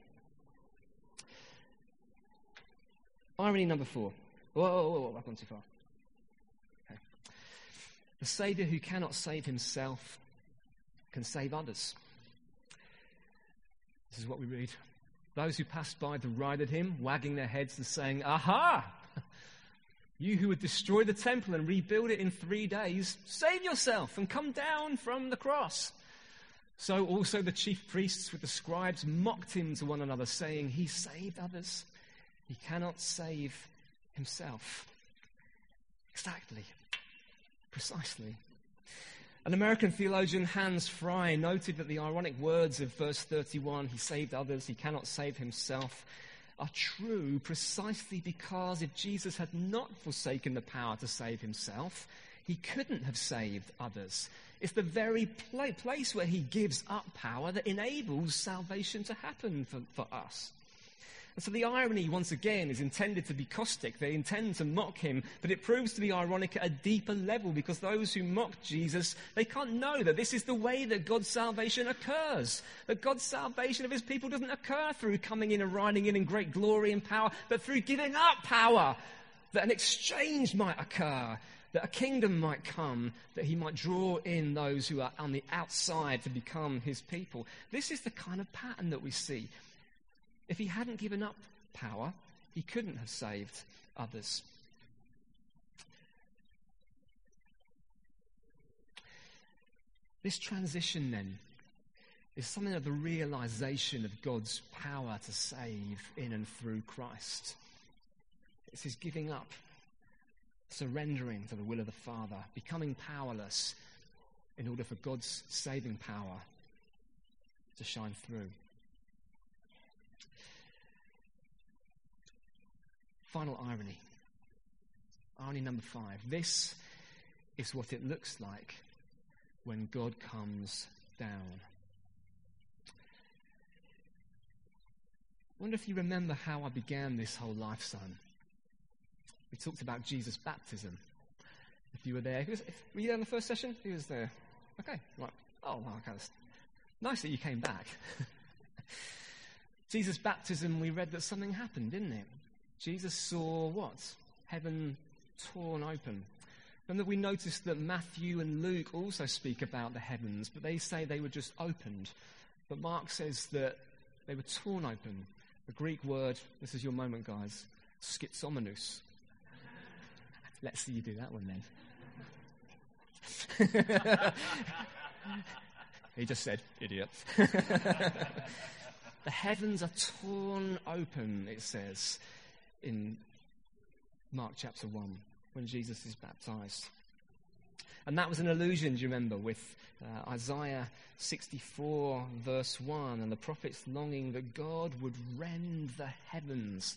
Irony number four. Whoa, whoa, whoa, whoa I've gone too far. Okay. The Saviour who cannot save himself can save others. This is what we read. Those who passed by derided him, wagging their heads and saying, Aha! [laughs] You who would destroy the temple and rebuild it in three days, save yourself and come down from the cross. So also the chief priests with the scribes mocked him to one another, saying, He saved others. He cannot save himself. Exactly. Precisely. An American theologian, Hans Frei, noted that the ironic words of verse 31, He saved others, He cannot save himself, are true precisely because if Jesus had not forsaken the power to save himself, he couldn't have saved others. It's the very pl- place where he gives up power that enables salvation to happen for, for us. And so the irony, once again, is intended to be caustic. They intend to mock him, but it proves to be ironic at a deeper level because those who mock Jesus, they can't know that this is the way that God's salvation occurs. That God's salvation of his people doesn't occur through coming in and riding in in great glory and power, but through giving up power. That an exchange might occur that a kingdom might come, that he might draw in those who are on the outside to become his people. This is the kind of pattern that we see. If he hadn't given up power, he couldn't have saved others. This transition, then, is something of the realization of God's power to save in and through Christ. It's his giving up surrendering to the will of the Father, becoming powerless in order for God's saving power to shine through. Final irony. Irony number five. This is what it looks like when God comes down. I wonder if you remember how I began this whole LifeZone. We talked about Jesus' baptism. If you were there, was, were you there in the first session? Who was there? Okay, right. Oh, well, okay. Nice that you came back. [laughs] Jesus' baptism, we read that something happened, didn't it? Jesus saw what? heaven torn open. And that we notice that Matthew and Luke also speak about the heavens, but they say they were just opened. But Mark says that they were torn open. The Greek word, this is your moment, guys, schizomenous. Let's see you do that one then. [laughs] he just said, idiot. [laughs] the heavens are torn open, it says in Mark chapter 1 when Jesus is baptized. And that was an allusion, do you remember, with uh, Isaiah 64, verse 1, and the prophets longing that God would rend the heavens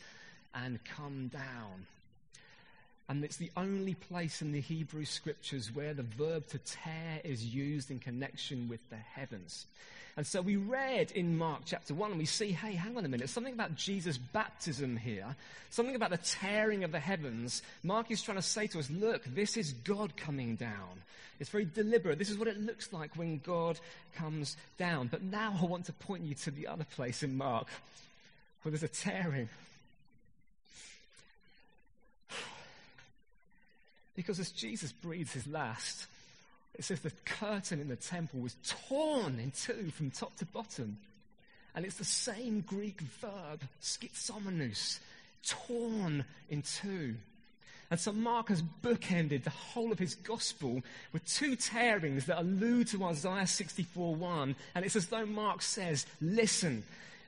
and come down. And it's the only place in the Hebrew scriptures where the verb to tear is used in connection with the heavens. And so we read in Mark chapter 1 and we see, hey, hang on a minute, something about Jesus' baptism here, something about the tearing of the heavens. Mark is trying to say to us, look, this is God coming down. It's very deliberate. This is what it looks like when God comes down. But now I want to point you to the other place in Mark where there's a tearing. Because as Jesus breathes his last, it says the curtain in the temple was torn in two from top to bottom. And it's the same Greek verb, schizomenous, torn in two. And so Mark has bookended the whole of his gospel with two tearings that allude to Isaiah 64 1. And it's as though Mark says, listen,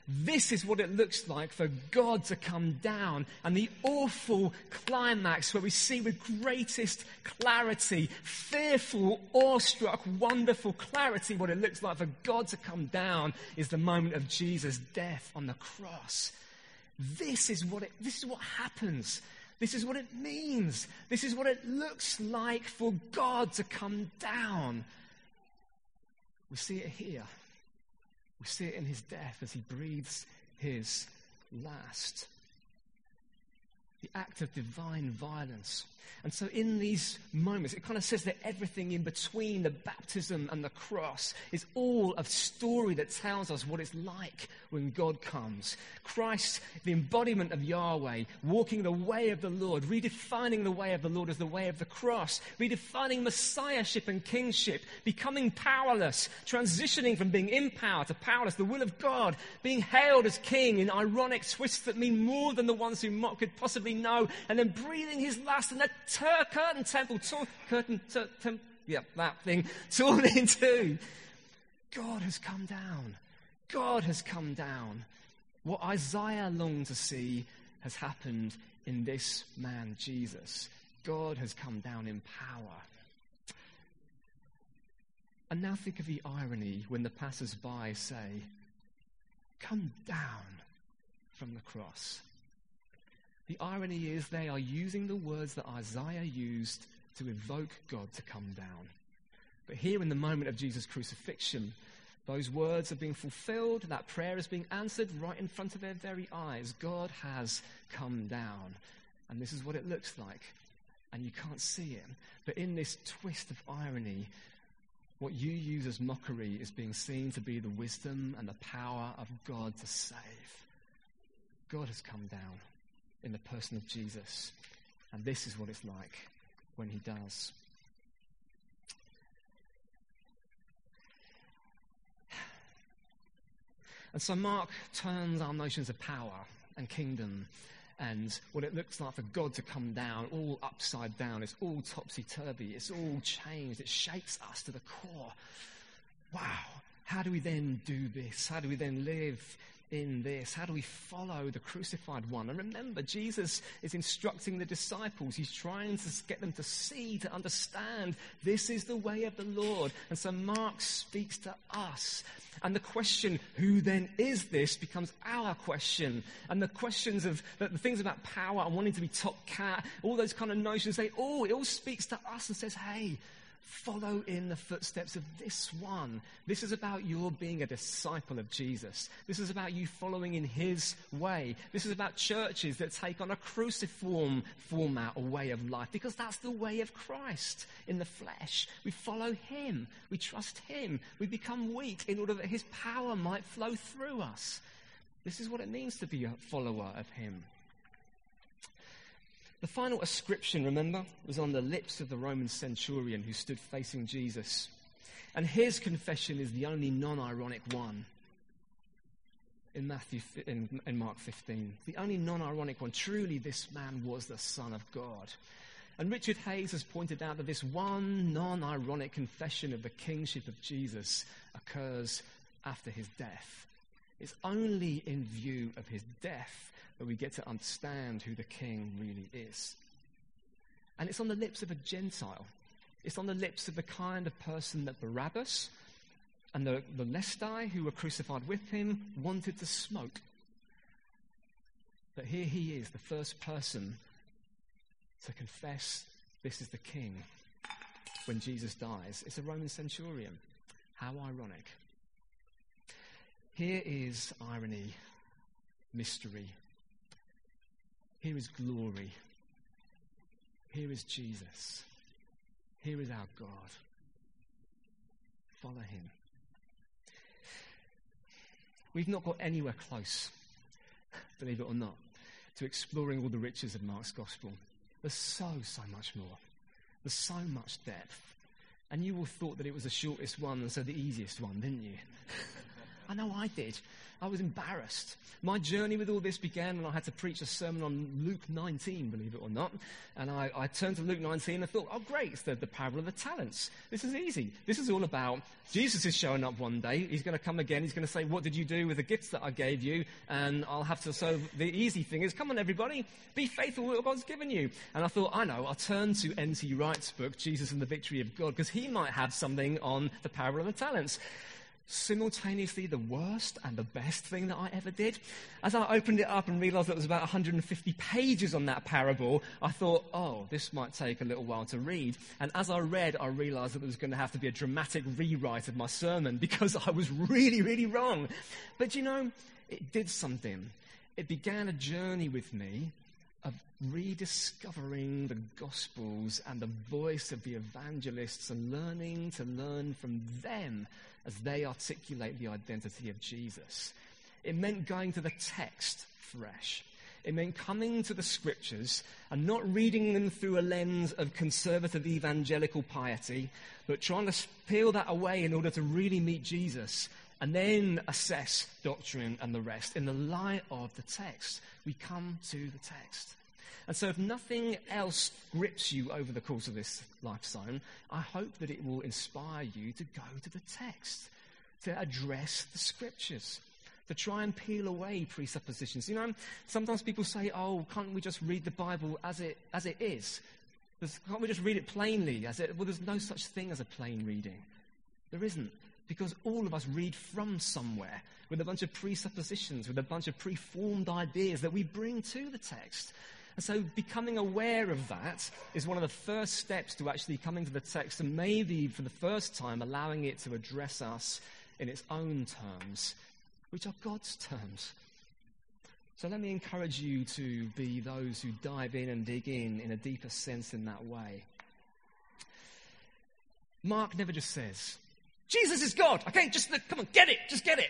this is what it looks like for God to come down. And the awful climax where we see with greatest clarity, fearful, awestruck, wonderful clarity what it looks like for God to come down is the moment of Jesus' death on the cross. This is what it, this is what happens. This is what it means. This is what it looks like for God to come down. We see it here. We see it in his death as he breathes his last. The act of divine violence. And so, in these moments, it kind of says that everything in between the baptism and the cross is all a story that tells us what it's like when God comes. Christ, the embodiment of Yahweh, walking the way of the Lord, redefining the way of the Lord as the way of the cross, redefining messiahship and kingship, becoming powerless, transitioning from being in power to powerless, the will of God, being hailed as king in ironic twists that mean more than the ones who could possibly know, and then breathing his last and ter- curtain temple, torn, curtain, ter- tem- yeah, that thing, [laughs] torn in two. God has come down. God has come down. What Isaiah longed to see has happened in this man, Jesus. God has come down in power. And now think of the irony when the passers by say, Come down from the cross. The irony is they are using the words that Isaiah used to evoke God to come down. But here in the moment of Jesus' crucifixion, those words are being fulfilled, that prayer is being answered right in front of their very eyes. God has come down. And this is what it looks like. And you can't see it. But in this twist of irony, what you use as mockery is being seen to be the wisdom and the power of God to save. God has come down in the person of Jesus. And this is what it's like when he does. And so Mark turns our notions of power and kingdom and what it looks like for God to come down all upside down. It's all topsy turvy. It's all changed. It shakes us to the core. Wow. How do we then do this? How do we then live in this? How do we follow the crucified one? And remember, Jesus is instructing the disciples. He's trying to get them to see, to understand this is the way of the Lord. And so Mark speaks to us. And the question, who then is this, becomes our question. And the questions of the, things about power and wanting to be top cat, all those kind of notions, they all, it all speaks to us and says, hey, Follow in the footsteps of this one. This is about your being a disciple of Jesus. This is about you following in his way. This is about churches that take on a cruciform format or way of life because that's the way of Christ in the flesh. We follow him. We trust him. We become weak in order that his power might flow through us. This is what it means to be a follower of him. The final ascription, remember, was on the lips of the Roman centurion who stood facing Jesus. And his confession is the only non ironic one in, Matthew, in, in Mark 15. The only non ironic one. Truly, this man was the Son of God. And Richard Hays has pointed out that this one non ironic confession of the kingship of Jesus occurs after his death. It's only in view of his death that we get to understand who the king really is. And it's on the lips of a Gentile. It's on the lips of the kind of person that Barabbas and the, the Lestai who were crucified with him wanted to smoke. But here he is, the first person to confess this is the king when Jesus dies. It's a Roman centurion. How ironic. Here is irony, mystery, here is glory. Here is Jesus. Here is our God. Follow him. We've not got anywhere close, believe it or not, to exploring all the riches of Mark's gospel. There's so, so much more. There's so much depth. And you all thought that it was the shortest one and so the easiest one, didn't you? [laughs] I know I did. I was embarrassed. My journey with all this began when I had to preach a sermon on Luke 19, believe it or not. And I, I turned to Luke 19 and I thought, oh, great, it's the, the parable of the talents. This is easy. This is all about Jesus is showing up one day. He's going to come again. He's going to say, what did you do with the gifts that I gave you? And I'll have to, so the easy thing is, come on, everybody, be faithful with what God's given you. And I thought, I know, I'll turn to N.T. Wright's book, Jesus and the Victory of God, because he might have something on the parable of the talents simultaneously the worst and the best thing that I ever did. As I opened it up and realized that it was about 150 pages on that parable, I thought, oh, this might take a little while to read. And as I read, I realized that there was going to have to be a dramatic rewrite of my sermon because I was really, really wrong. But you know, it did something. It began a journey with me of rediscovering the Gospels and the voice of the evangelists and learning to learn from them as they articulate the identity of Jesus. It meant going to the text fresh. It meant coming to the scriptures and not reading them through a lens of conservative evangelical piety, but trying to peel that away in order to really meet Jesus and then assess doctrine and the rest. In the light of the text, we come to the text. And so, if nothing else grips you over the course of this LifeZone, I hope that it will inspire you to go to the text, to address the scriptures, to try and peel away presuppositions. You know, sometimes people say, oh, can't we just read the Bible as it, as it is? Can't we just read it plainly? As it, well, there's no such thing as a plain reading. There isn't. Because all of us read from somewhere with a bunch of presuppositions, with a bunch of preformed ideas that we bring to the text. And so becoming aware of that is one of the first steps to actually coming to the text and maybe for the first time allowing it to address us in its own terms, which are God's terms. So let me encourage you to be those who dive in and dig in in a deeper sense in that way. Mark never just says, Jesus is God. Okay, just come on, get it, just get it.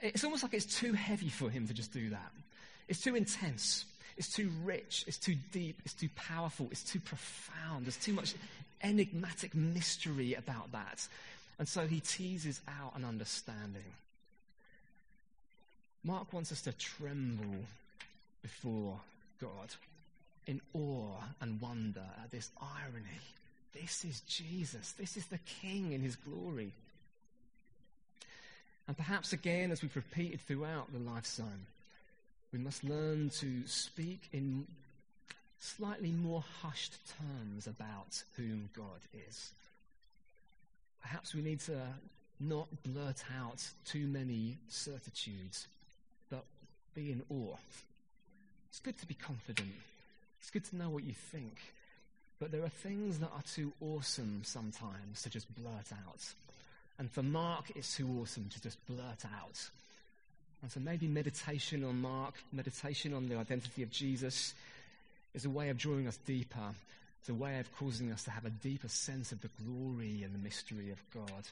It's almost like it's too heavy for him to just do that. It's too intense. It's too rich, it's too deep, it's too powerful, it's too profound. There's too much enigmatic mystery about that. And so he teases out an understanding. Mark wants us to tremble before God in awe and wonder at this irony. This is Jesus. This is the King in his glory. And perhaps again, as we've repeated throughout the LifeZone, we must learn to speak in slightly more hushed terms about whom God is. Perhaps we need to not blurt out too many certitudes, but be in awe. It's good to be confident. It's good to know what you think. But there are things that are too awesome sometimes to just blurt out. And for Mark, it's too awesome to just blurt out. And so maybe meditation on Mark, meditation on the identity of Jesus, is a way of drawing us deeper. It's a way of causing us to have a deeper sense of the glory and the mystery of God.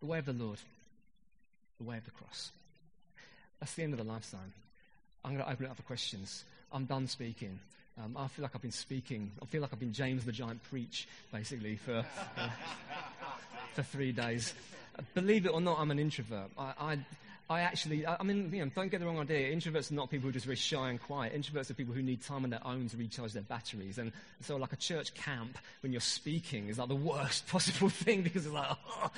The way of the Lord, the way of the cross. That's the end of the LifeZone. I'm going to open it up for questions. I'm done speaking. Um, I feel like I've been speaking. I feel like I've been James the Giant preach, basically, for, uh, for three days. Believe it or not, I'm an introvert. I, I, I actually, I, I mean, you know, don't get the wrong idea. Introverts are not people who are just very shy and quiet. Introverts are people who need time on their own to recharge their batteries. And so, like a church camp, when you're speaking, is like the worst [laughs] possible thing because it's like, oh,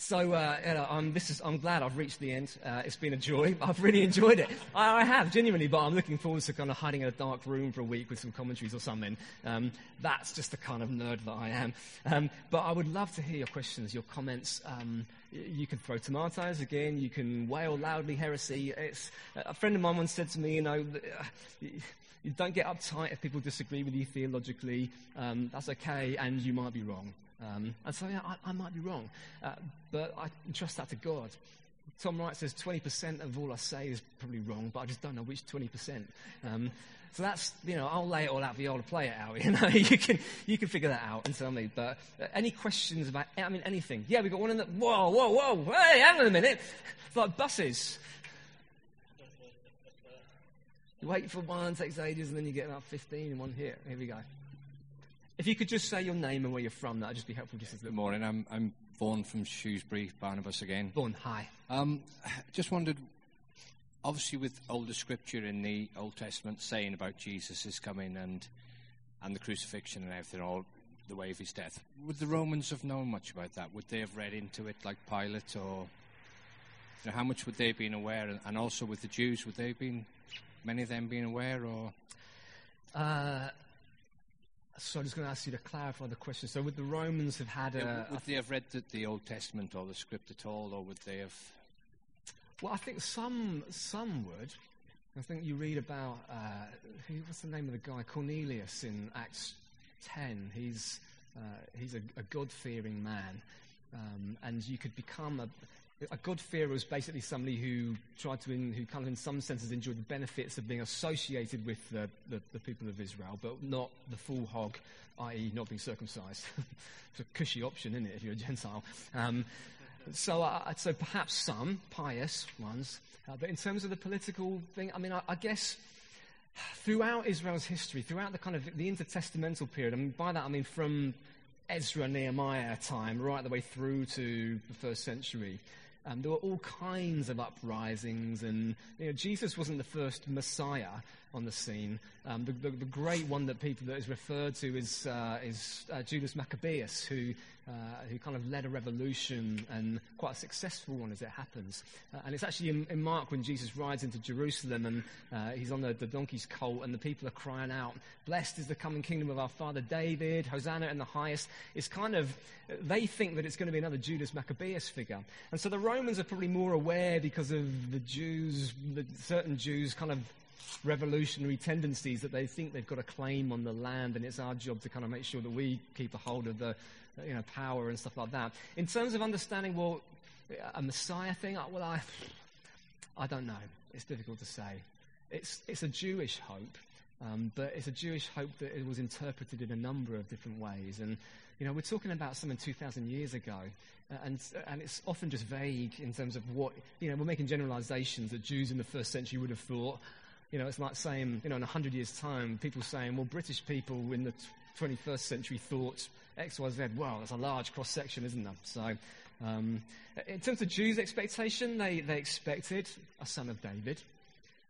so uh, you know, I'm, this is, I'm glad I've reached the end. Uh, it's been a joy. [laughs] I've really enjoyed it. I, I, have, genuinely, but I'm looking forward to kind of hiding in a dark room for a week with some commentaries or something. Um, that's just the kind of nerd that I am. Um, but I would love to hear your questions, your comments. Um, you can throw tomatoes again. You can wail loudly heresy. It's, a friend of mine once said to me, you know, uh, you don't get uptight if people disagree with you theologically. Um, that's okay, and you might be wrong. Um, and so, yeah, I, I might be wrong, uh, but I trust that to God. Tom Wright says 20% of all I say is probably wrong, but I just don't know which 20%. Um, so that's, you know, I'll lay it all out for you all to play it out. [laughs] You know, you can, you can figure that out and tell me. But uh, any questions about, I mean, anything? Yeah, we've got one in the, whoa, whoa, whoa, hey, hang on a minute. It's like buses. You wait for one, takes ages, and then you get about 15 in one here. Here we go. If you could just say your name and where you're from, that'd just be helpful. Just Good morning. I'm I'm Vaughan from Shrewsbury, Barnabas again. Vaughan, hi. Um, just wondered, obviously, with older scripture in the Old Testament saying about Jesus is coming and and the crucifixion and everything, all the way of his death, would the Romans have known much about that? Would they have read into it like Pilate, or you know, how much would they have been aware? And, and also with the Jews, would they have been many of them being aware, or? Uh, so I'm just going to ask you to clarify the question. So would the Romans have had a... Yeah, would they have read the, the, Old Testament or the script at all, or would they have... Well, I think some, some would. I think you read about, uh, who, what's the name of the guy? Cornelius in Acts 10. He's, uh, he's a, a God-fearing man. Um, and you could become a, a God-fearer was basically somebody who tried to, in, who kind of in some senses enjoyed the benefits of being associated with the, the, the people of Israel, but not the full hog, i.e., not being circumcised. [laughs] it's a cushy option, isn't it, if you're a Gentile? Um, so, uh, so perhaps some pious ones, uh, but in terms of the political thing, I mean, I, I guess throughout Israel's history, throughout the kind of the intertestamental period, I mean, by that I mean from Ezra Nehemiah time right the way through to the first century. Um, there were all kinds of uprisings, and you know, Jesus wasn't the first Messiah on the scene. Um, the, the, the, great one that people that is referred to is, uh, is uh, Judas Maccabeus, who uh, who kind of led a revolution and quite a successful one as it happens. Uh, and it's actually in, in, Mark when Jesus rides into Jerusalem and uh, he's on the, the, donkey's colt and the people are crying out, Blessed is the coming kingdom of our father David, Hosanna in the highest. It's kind of, they think that it's going to be another Judas Maccabeus figure. And so the Romans are probably more aware because of the Jews, the certain Jews kind of revolutionary tendencies that they think they've got a claim on the land, and it's our job to kind of make sure that we keep a hold of the you know, power and stuff like that. In terms of understanding, well, a Messiah thing, well, I, I don't know. It's difficult to say. It's, it's a Jewish hope, um, but it's a Jewish hope that it was interpreted in a number of different ways. And, you know, we're talking about something 2,000 years ago, uh, and, and it's often just vague in terms of what, you know, we're making generalizations that Jews in the first century would have thought. You know, it's like saying, you know, in 100 years' time, people saying, well, British people in the 21st century thought X, Y, Z. Well, that's a large cross section, isn't there? So, um, in terms of Jews' expectation, they, they expected a son of David.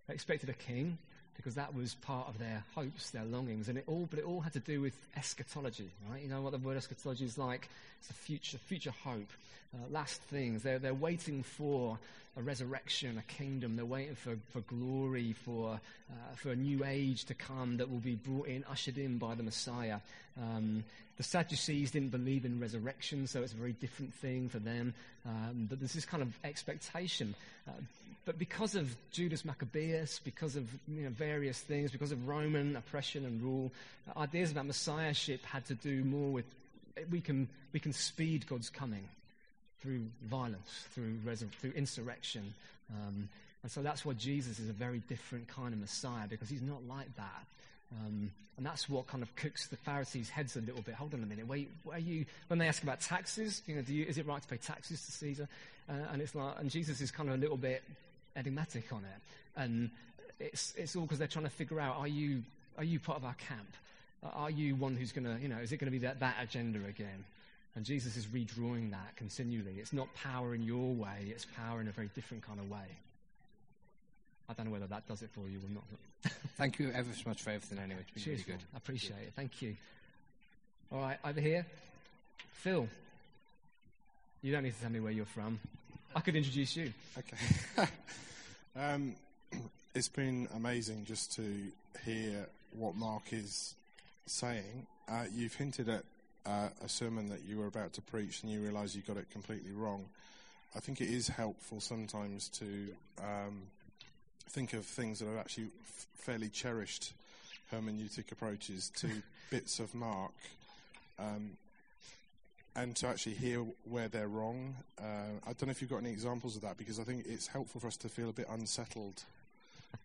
They expected a king because that was part of their hopes, their longings, and it all. But it all had to do with eschatology, right? You know what the word eschatology is like? It's a future, future hope, uh, last things. They're they're waiting for a resurrection, a kingdom. They're waiting for, for glory, for, uh, for a new age to come that will be brought in, ushered in by the Messiah. Um, the Sadducees didn't believe in resurrection, so it's a very different thing for them. Um, but there's this kind of expectation. Uh, but because of Judas Maccabeus, because of you know, various things, because of Roman oppression and rule, uh, ideas about messiahship had to do more with we can, we can speed God's coming through violence, through, resur- through insurrection. Um, and so that's why Jesus is a very different kind of Messiah, because he's not like that. Um, and that's what kind of cooks the Pharisees' heads a little bit. Hold on a minute. Wait, are you, when they ask about taxes, you know, you, is it right to pay taxes to Caesar? Uh, and it's like, and Jesus is kind of a little bit, enigmatic on it. And it's, it's all because they're trying to figure out are you, are you part of our camp? Are you one who's going to, you know, is it going to be that, that agenda again? And Jesus is redrawing that continually. It's not power in your way, it's power in a very different kind of way. I don't know whether that does it for you or not. [laughs] Thank you ever so much for everything anyway. It's been Cheers, really good. I appreciate it. Thank you. All right, over here. Phil. You don't need to tell me where you're from. I could introduce you. Okay. [laughs] um, [clears throat] it's been amazing just to hear what Mark is saying. Uh, you've hinted at uh, a sermon that you were about to preach and you realise you got it completely wrong. I think it is helpful sometimes to um, think of things that are actually f- fairly cherished hermeneutic approaches to [laughs] bits of Mark. Um, and to actually hear where they're wrong. Uh, I don't know if you've got any examples of that because I think it's helpful for us to feel a bit unsettled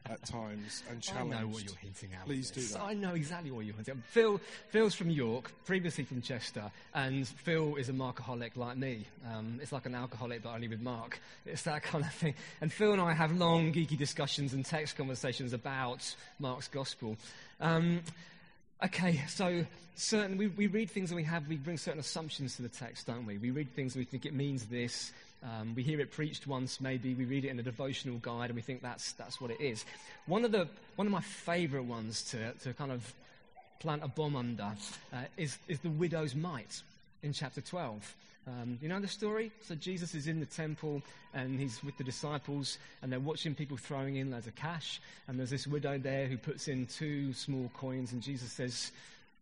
at times and I know what you're hinting at. Please do that. I know exactly what you're hinting at. Phil, Phil's from York, previously from Chester, and Phil is a Markaholic like me. Um, it's like an alcoholic, but only with Mark. It's that kind of thing. And Phil and I have long, geeky discussions and text conversations about Mark's gospel. Um, Okay, so certain we, we read things and we have we bring certain assumptions to the text, don't we? We read things and we think it means this. Um, we hear it preached once, maybe we read it in a devotional guide and we think that's that's what it is. One of the one of my favourite ones to to kind of plant a bomb under uh, is is the widow's mite in chapter twelve. Um, you know the story? So Jesus is in the temple and he's with the disciples and they're watching people throwing in loads of cash. And there's this widow there who puts in two small coins and Jesus says,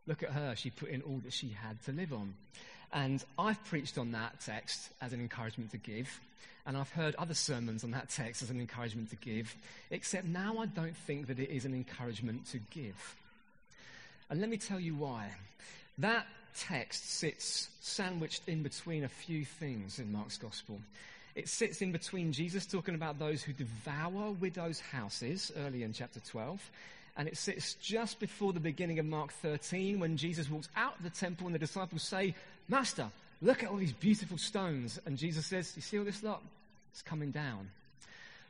Look at her. She put in all that she had to live on. And I've preached on that text as an encouragement to give. And I've heard other sermons on that text as an encouragement to give. Except now I don't think that it is an encouragement to give. And let me tell you why. That text sits sandwiched in between a few things in Mark's gospel. It sits in between Jesus talking about those who devour widows' houses early in chapter 12, and it sits just before the beginning of Mark 13 when Jesus walks out of the temple and the disciples say, Master, look at all these beautiful stones. And Jesus says, You see all this lot? It's coming down.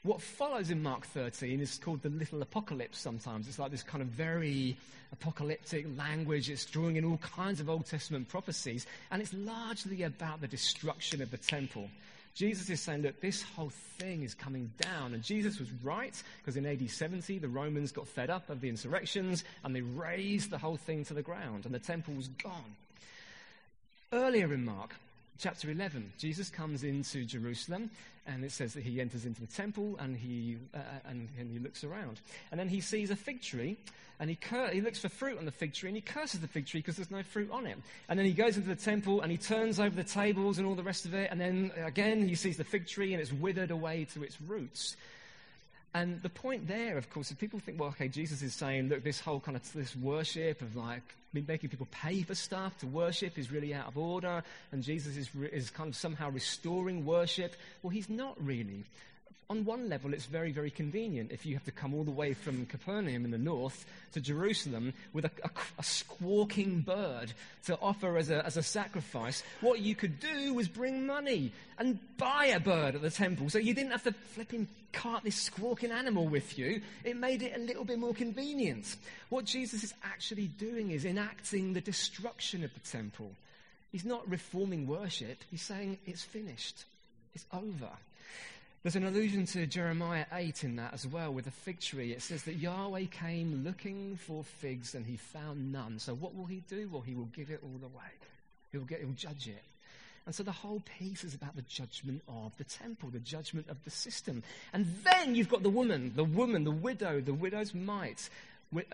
What follows in Mark 13 is called the little apocalypse sometimes. It's like this kind of very apocalyptic language. It's drawing in all kinds of Old Testament prophecies, and it's largely about the destruction of the temple. Jesus is saying, look, this whole thing is coming down. And Jesus was right, because in AD 70, the Romans got fed up of the insurrections, and they razed the whole thing to the ground, and the temple was gone. Earlier in Mark, chapter 11, Jesus comes into Jerusalem, and it says that he enters into the temple and he, uh, and, and he looks around. And then he sees a fig tree, and he, cur- he looks for fruit on the fig tree, and he curses the fig tree because there's no fruit on it. And then he goes into the temple, and he turns over the tables and all the rest of it, and then again he sees the fig tree, and it's withered away to its roots. And the point there, of course, is people think, well, okay, Jesus is saying, look, this whole kind of this worship of like making people pay for stuff to worship is really out of order, and Jesus is, re- is kind of somehow restoring worship. Well, he's not really. On one level, it's very, very convenient if you have to come all the way from Capernaum in the north to Jerusalem with a, a, a squawking bird to offer as a, as a sacrifice. What you could do was bring money and buy a bird at the temple so you didn't have to flipping cart this squawking animal with you. It made it a little bit more convenient. What Jesus is actually doing is enacting the destruction of the temple. He's not reforming worship, he's saying it's finished, it's over. There's an allusion to Jeremiah 8 in that as well with the fig tree. It says that Yahweh came looking for figs and he found none. So what will he do? Well, he will give it all away. He'll, get, he'll judge it. And so the whole piece is about the judgment of the temple, the judgment of the system. And then you've got the woman, the woman, the widow, the widow's mite.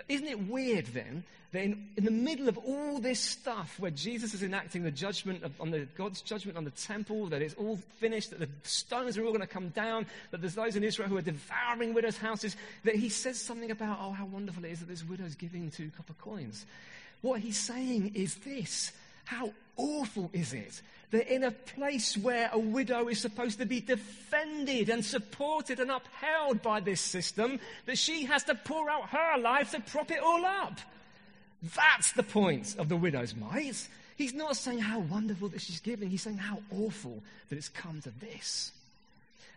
Isn't it weird then that in, in, the middle of all this stuff where Jesus is enacting the judgment of, on the God's judgment on the temple, that it's all finished, that the stones are all going to come down, that there's those in Israel who are devouring widows' houses, that he says something about, oh, how wonderful it is that this widow's giving two copper coins. What he's saying is this how awful is it that in a place where a widow is supposed to be defended and supported and upheld by this system, that she has to pour out her life to prop it all up? That's the point of the widow's mite. He's not saying how wonderful that she's giving, he's saying how awful that it's come to this.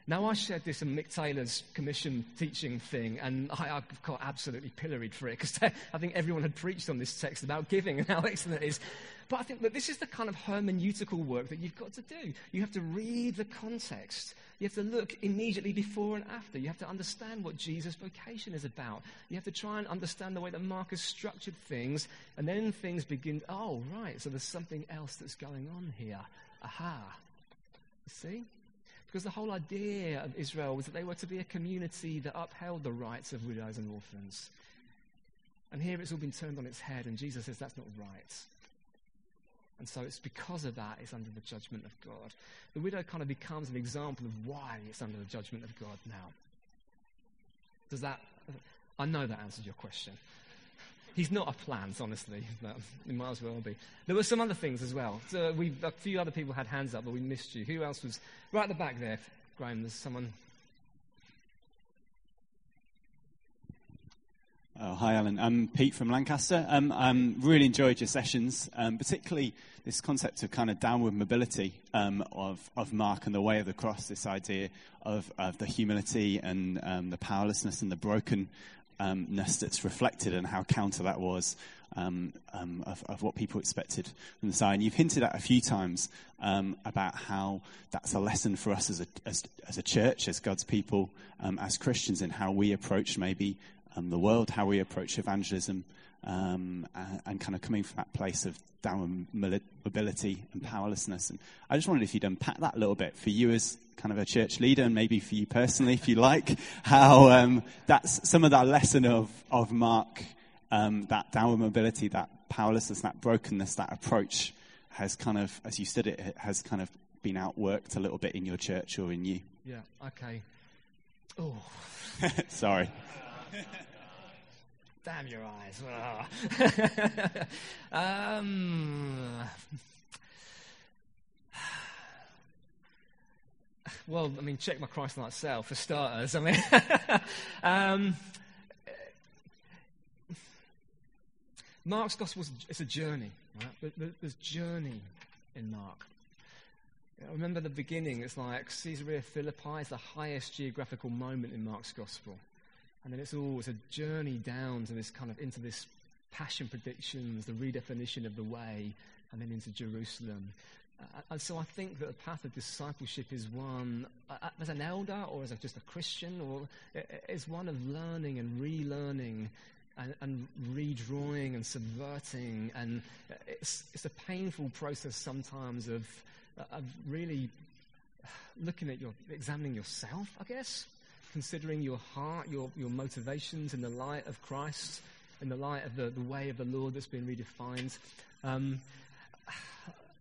Now, I shared this in Mick Taylor's commission teaching thing, and I, I got absolutely pilloried for it because [laughs] I think everyone had preached on this text about giving and how [laughs] excellent it is. But I think that this is the kind of hermeneutical work that you've got to do. You have to read the context. You have to look immediately before and after. You have to understand what Jesus' vocation is about. You have to try and understand the way that Mark has structured things, and then things begin. Oh, right, so there's something else that's going on here. Aha. See? Because the whole idea of Israel was that they were to be a community that upheld the rights of widows and orphans. And here it's all been turned on its head, and Jesus says that's not right. And so it's because of that it's under the judgment of God. The widow kind of becomes an example of why it's under the judgment of God now. Does that, I know that answers your question. He's not a plant, honestly, [laughs] but it might as well be. There were some other things as well. So we, a few other people had hands up, but we missed you. Who else was right at the back there? Graham, there's someone. Oh, hi, Alan. I'm Pete from Lancaster. Um, um, really enjoyed your sessions, um, particularly this concept of kind of downward mobility um, of, of Mark and the way of the cross, this idea of, of the humility and um, the powerlessness and the broken ness that's reflected and how counter that was um, um, of, of, what people expected from the side. And you've hinted at a few times um, about how that's a lesson for us as a, as, as a church, as God's people, um, as Christians, in how we approach maybe um, the world, how we approach evangelism, and, and, kind of coming from that place of down mobility and powerlessness. And I just wondered if you'd unpack that a little bit for you as kind of a church leader, and maybe for you personally, if you like, how um, that's some of that lesson of, of Mark, um, that downward mobility, that powerlessness, that brokenness, that approach has kind of, as you said it, has kind of been outworked a little bit in your church or in you. Yeah, okay. Oh. [laughs] Sorry. [laughs] Damn your eyes. [laughs] um, well, I mean, check my Christ-like self for starters. I mean, [laughs] um, Mark's gospel is a journey. Right? There's journey in Mark. I remember the beginning. It's like Caesarea Philippi is the highest geographical moment in Mark's gospel, and then it's always a journey down to this kind of into this passion predictions, the redefinition of the way, and then into Jerusalem. Uh, and so I think that the path of discipleship is one, uh, uh as an elder or as a, just a Christian, or is one of learning and relearning and, and redrawing and subverting. And it's, it's a painful process sometimes of, of really looking at your, examining yourself, I guess, considering your heart, your, your motivations in the light of Christ, in the light of the, the way of the Lord that's been redefined. Um,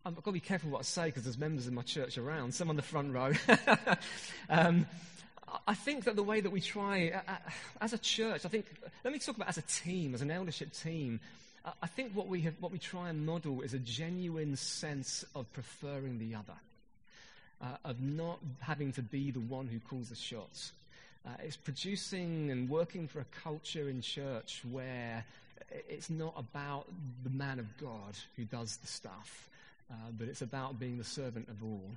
I've got to be careful what I say because there's members of my church around, some on the front row. [laughs] um, I think that the way that we try, uh, uh, as a church, I think, let me talk about as a team, as an eldership team. Uh, I think what we, have, what we try and model is a genuine sense of preferring the other, uh, of not having to be the one who calls the shots. Uh, it's producing and working for a culture in church where it's not about the man of God who does the stuff, uh, but it's about being the servant of all.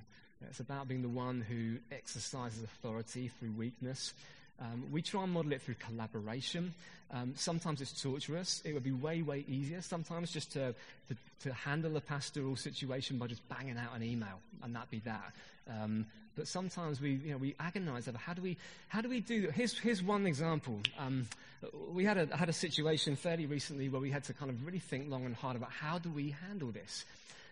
It's about being the one who exercises authority through weakness. Um, we try and model it through collaboration. Um, sometimes it's torturous. It would be way, way easier sometimes just to, to, to, handle a pastoral situation by just banging out an email, and that be that. Um, but sometimes we, you know, we agonize over how do we, how do we do Here's, here's one example. Um, we had a, had a situation fairly recently where we had to kind of really think long and hard about how do we handle this.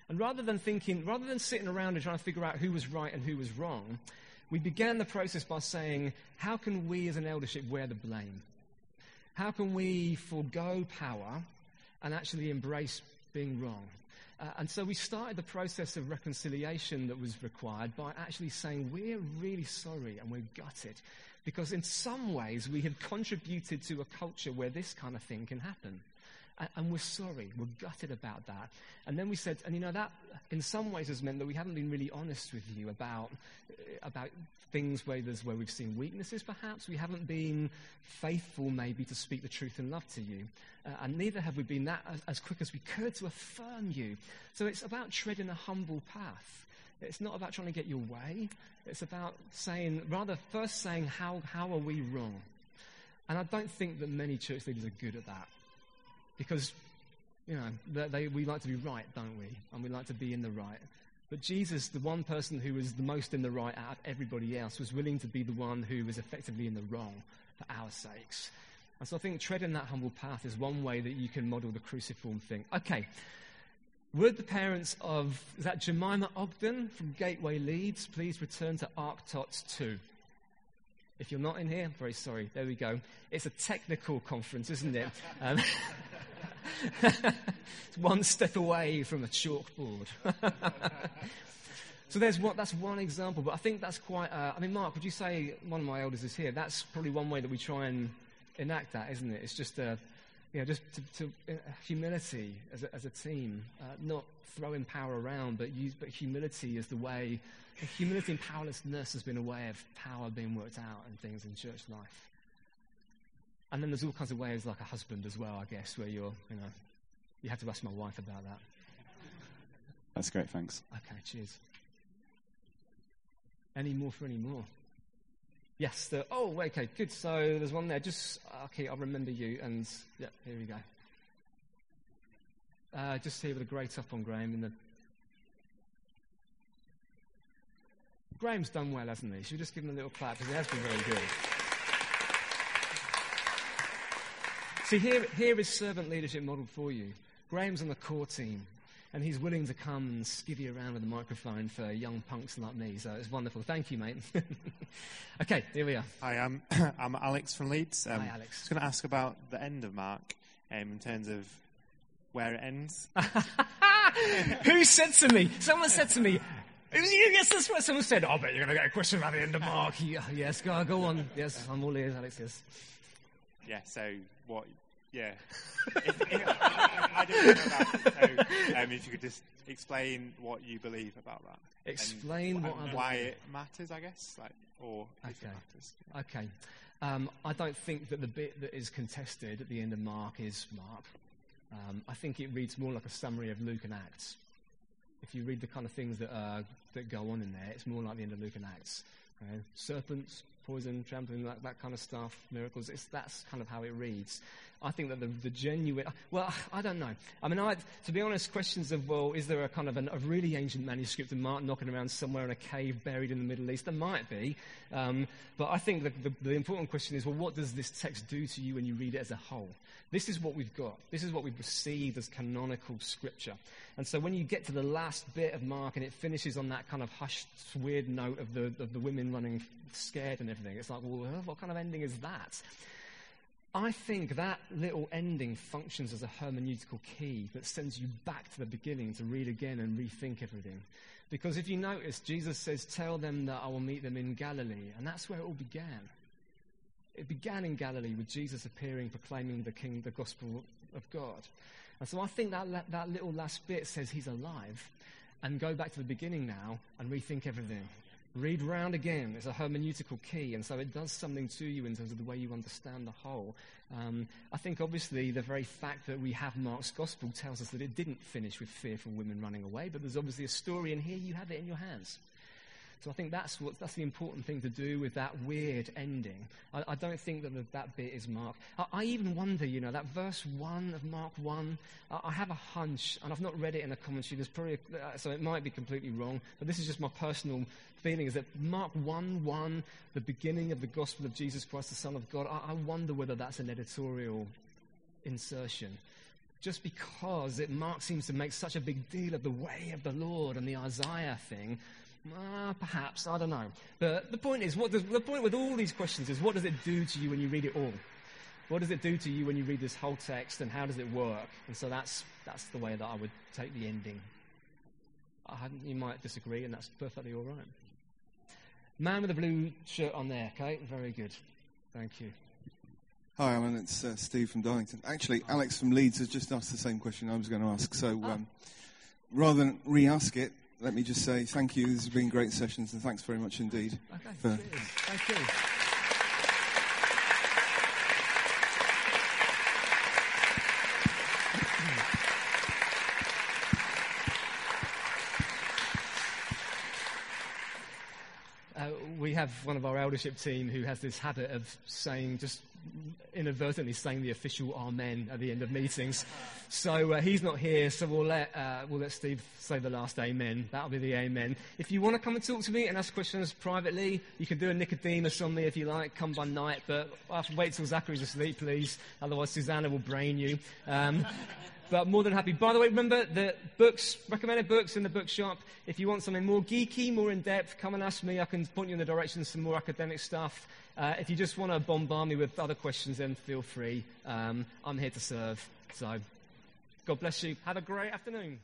And rather than thinking, rather than sitting around and trying to figure out who was right and who was wrong, we began the process by saying, how can we as an eldership wear the blame? How can we forego power and actually embrace being wrong? Uh, and so we started the process of reconciliation that was required by actually saying, we're really sorry and we're gutted. Because in some ways we have contributed to a culture where this kind of thing can happen and we're sorry. We're gutted about that. And then we said, and you know, that in some ways has meant that we haven't been really honest with you about, about things where, there's, where we've seen weaknesses, perhaps. We haven't been faithful, maybe, to speak the truth in love to you. Uh, and neither have we been that as, as quick as we could to affirm you. So it's about treading a humble path. It's not about trying to get your way. It's about saying, rather, first saying, how, how are we wrong? And I don't think that many church leaders are good at that. Because, you know, they, they, we like to be right, don't we? And we like to be in the right. But Jesus, the one person who was the most in the right out of everybody else, was willing to be the one who was effectively in the wrong for our sakes. And so I think treading that humble path is one way that you can model the cruciform thing. Okay. Would the parents of, is that Jemima Ogden from Gateway Leeds, please return to ArcTots 2? If you're not in here, I'm very sorry. There we go. It's a technical conference, isn't it? [laughs] Um, [laughs] one step away from a chalkboard. [laughs] so there's what, that's one example, but I think that's quite. Uh, I mean, Mark, would you say one of my elders is here? That's probably one way that we try and enact that, isn't it? It's just a, you know, just to, to uh, humility as a, as a team, uh, not throwing power around, but use, but humility is the way. Humility and powerlessness has been a way of power being worked out and things in church life. And then there's all kinds of ways, like a husband as well, I guess, where you're, you know, you have to ask my wife about that. That's great, thanks. Okay, cheers. Any more for any more? Yes. The, oh, okay, good. So there's one there. Just okay. I'll remember you. And yeah, here we go. Uh, just here with a great up on Graham in the. Graham's done well, hasn't he? Should we just give him a little clap because he has been very good. See, here, here is servant leadership modeled for you. Graham's on the core team, and he's willing to come and skivvy around with a microphone for young punks like me. So it's wonderful. Thank you, mate. [laughs] okay, here we are. Hi, I'm, [coughs] I'm Alex from Leeds. Um, Hi, Alex. I was going to ask about the end of Mark um, in terms of where it ends. [laughs] Who said to me? Someone said to me, you, yes, that's what someone said. Oh, I bet you're going to get a question about the end of Mark. [laughs] Yeah, yes, go, go on. Yes, I'm all ears, Alex, yes. yeah, so what? Yeah. if, [laughs] if, I, I don't know about it, so um, if you could just explain what you believe about that. Explain wh- what I and why it matters, I guess, like, or if it matters. Okay. Um, I don't think that the bit that is contested at the end of Mark is Mark. Um, I think it reads more like a summary of Luke and Acts. If you read the kind of things that, uh, that go on in there, it's more like the end of Luke and Acts. You know, serpents, poison, trampling, that, that kind of stuff, miracles. It's, that's kind of how it reads. I think that the, the genuine, well, I don't know. I mean, I, to be honest, questions of, well, is there a kind of an, a really ancient manuscript of Mark knocking around somewhere in a cave buried in the Middle East? There might be. Um, but I think the, the, the important question is, well, what does this text do to you when you read it as a whole? This is what we've got. This is what we've received as canonical scripture. And so when you get to the last bit of Mark and it finishes on that kind of hushed, weird note of the, of the women running scared and everything, it's like, well, what kind of ending is that? I think that little ending functions as a hermeneutical key that sends you back to the beginning to read again and rethink everything. Because if you notice, Jesus says, Tell them that I will meet them in Galilee. And that's where it all began. It began in Galilee with Jesus appearing, proclaiming the King, the gospel of God. And so I think that, that little last bit says he's alive. And go back to the beginning now and rethink everything. Read round again. It's a hermeneutical key, and so it does something to you in terms of the way you understand the whole. Um, I think, obviously, the very fact that we have Mark's gospel tells us that it didn't finish with fearful women running away, but there's obviously a story, and here you have it in your hands. So I think that's what that's the important thing to do with that weird ending. I, I don't think that that bit is Mark. I, I even wonder, you know, that verse one of Mark one. I, I have a hunch, and I've not read it in a commentary. There's probably a, uh, so it might be completely wrong, but this is just my personal feeling: is that Mark one one, the beginning of the gospel of Jesus Christ, the Son of God. I, I wonder whether that's an editorial insertion just because it Mark seems to make such a big deal of the way of the Lord and the Isaiah thing. Uh, perhaps I don't know. But the point is, what does, the point with all these questions is, what does it do to you when you read it all? What does it do to you when you read this whole text, and how does it work? And so that's that's the way that I would take the ending. I you might disagree, and that's perfectly all right. Man with the blue shirt on there, okay? Very good. Thank you. Hi, Alan. It's uh, Steve from Darlington. Actually, Alex from Leeds has just asked the same question I was going to ask. So um, rather than re-ask it, let me just say thank you. This has been great sessions, and thanks very much indeed. Okay, for- Thank you. Uh, we have one of our eldership team who has this habit of saying, just inadvertently saying the official amen at the end of meetings. So uh, he's not here, so we'll let, uh, we'll let Steve say the last amen. That'll be the amen. If you want to come and talk to me and ask questions privately, you can do a Nicodemus on me if you like, come by night, but I have to wait till Zachary's asleep, please. Otherwise, Susanna will brain you. Um, but more than happy. By the way, remember the books, recommended books in the bookshop. If you want something more geeky, more in depth, come and ask me. I can point you in the direction of some more academic stuff. Uh, if you just want to bombard me with other questions, then feel free. Um, I'm here to serve. So, God bless you. Have a great afternoon.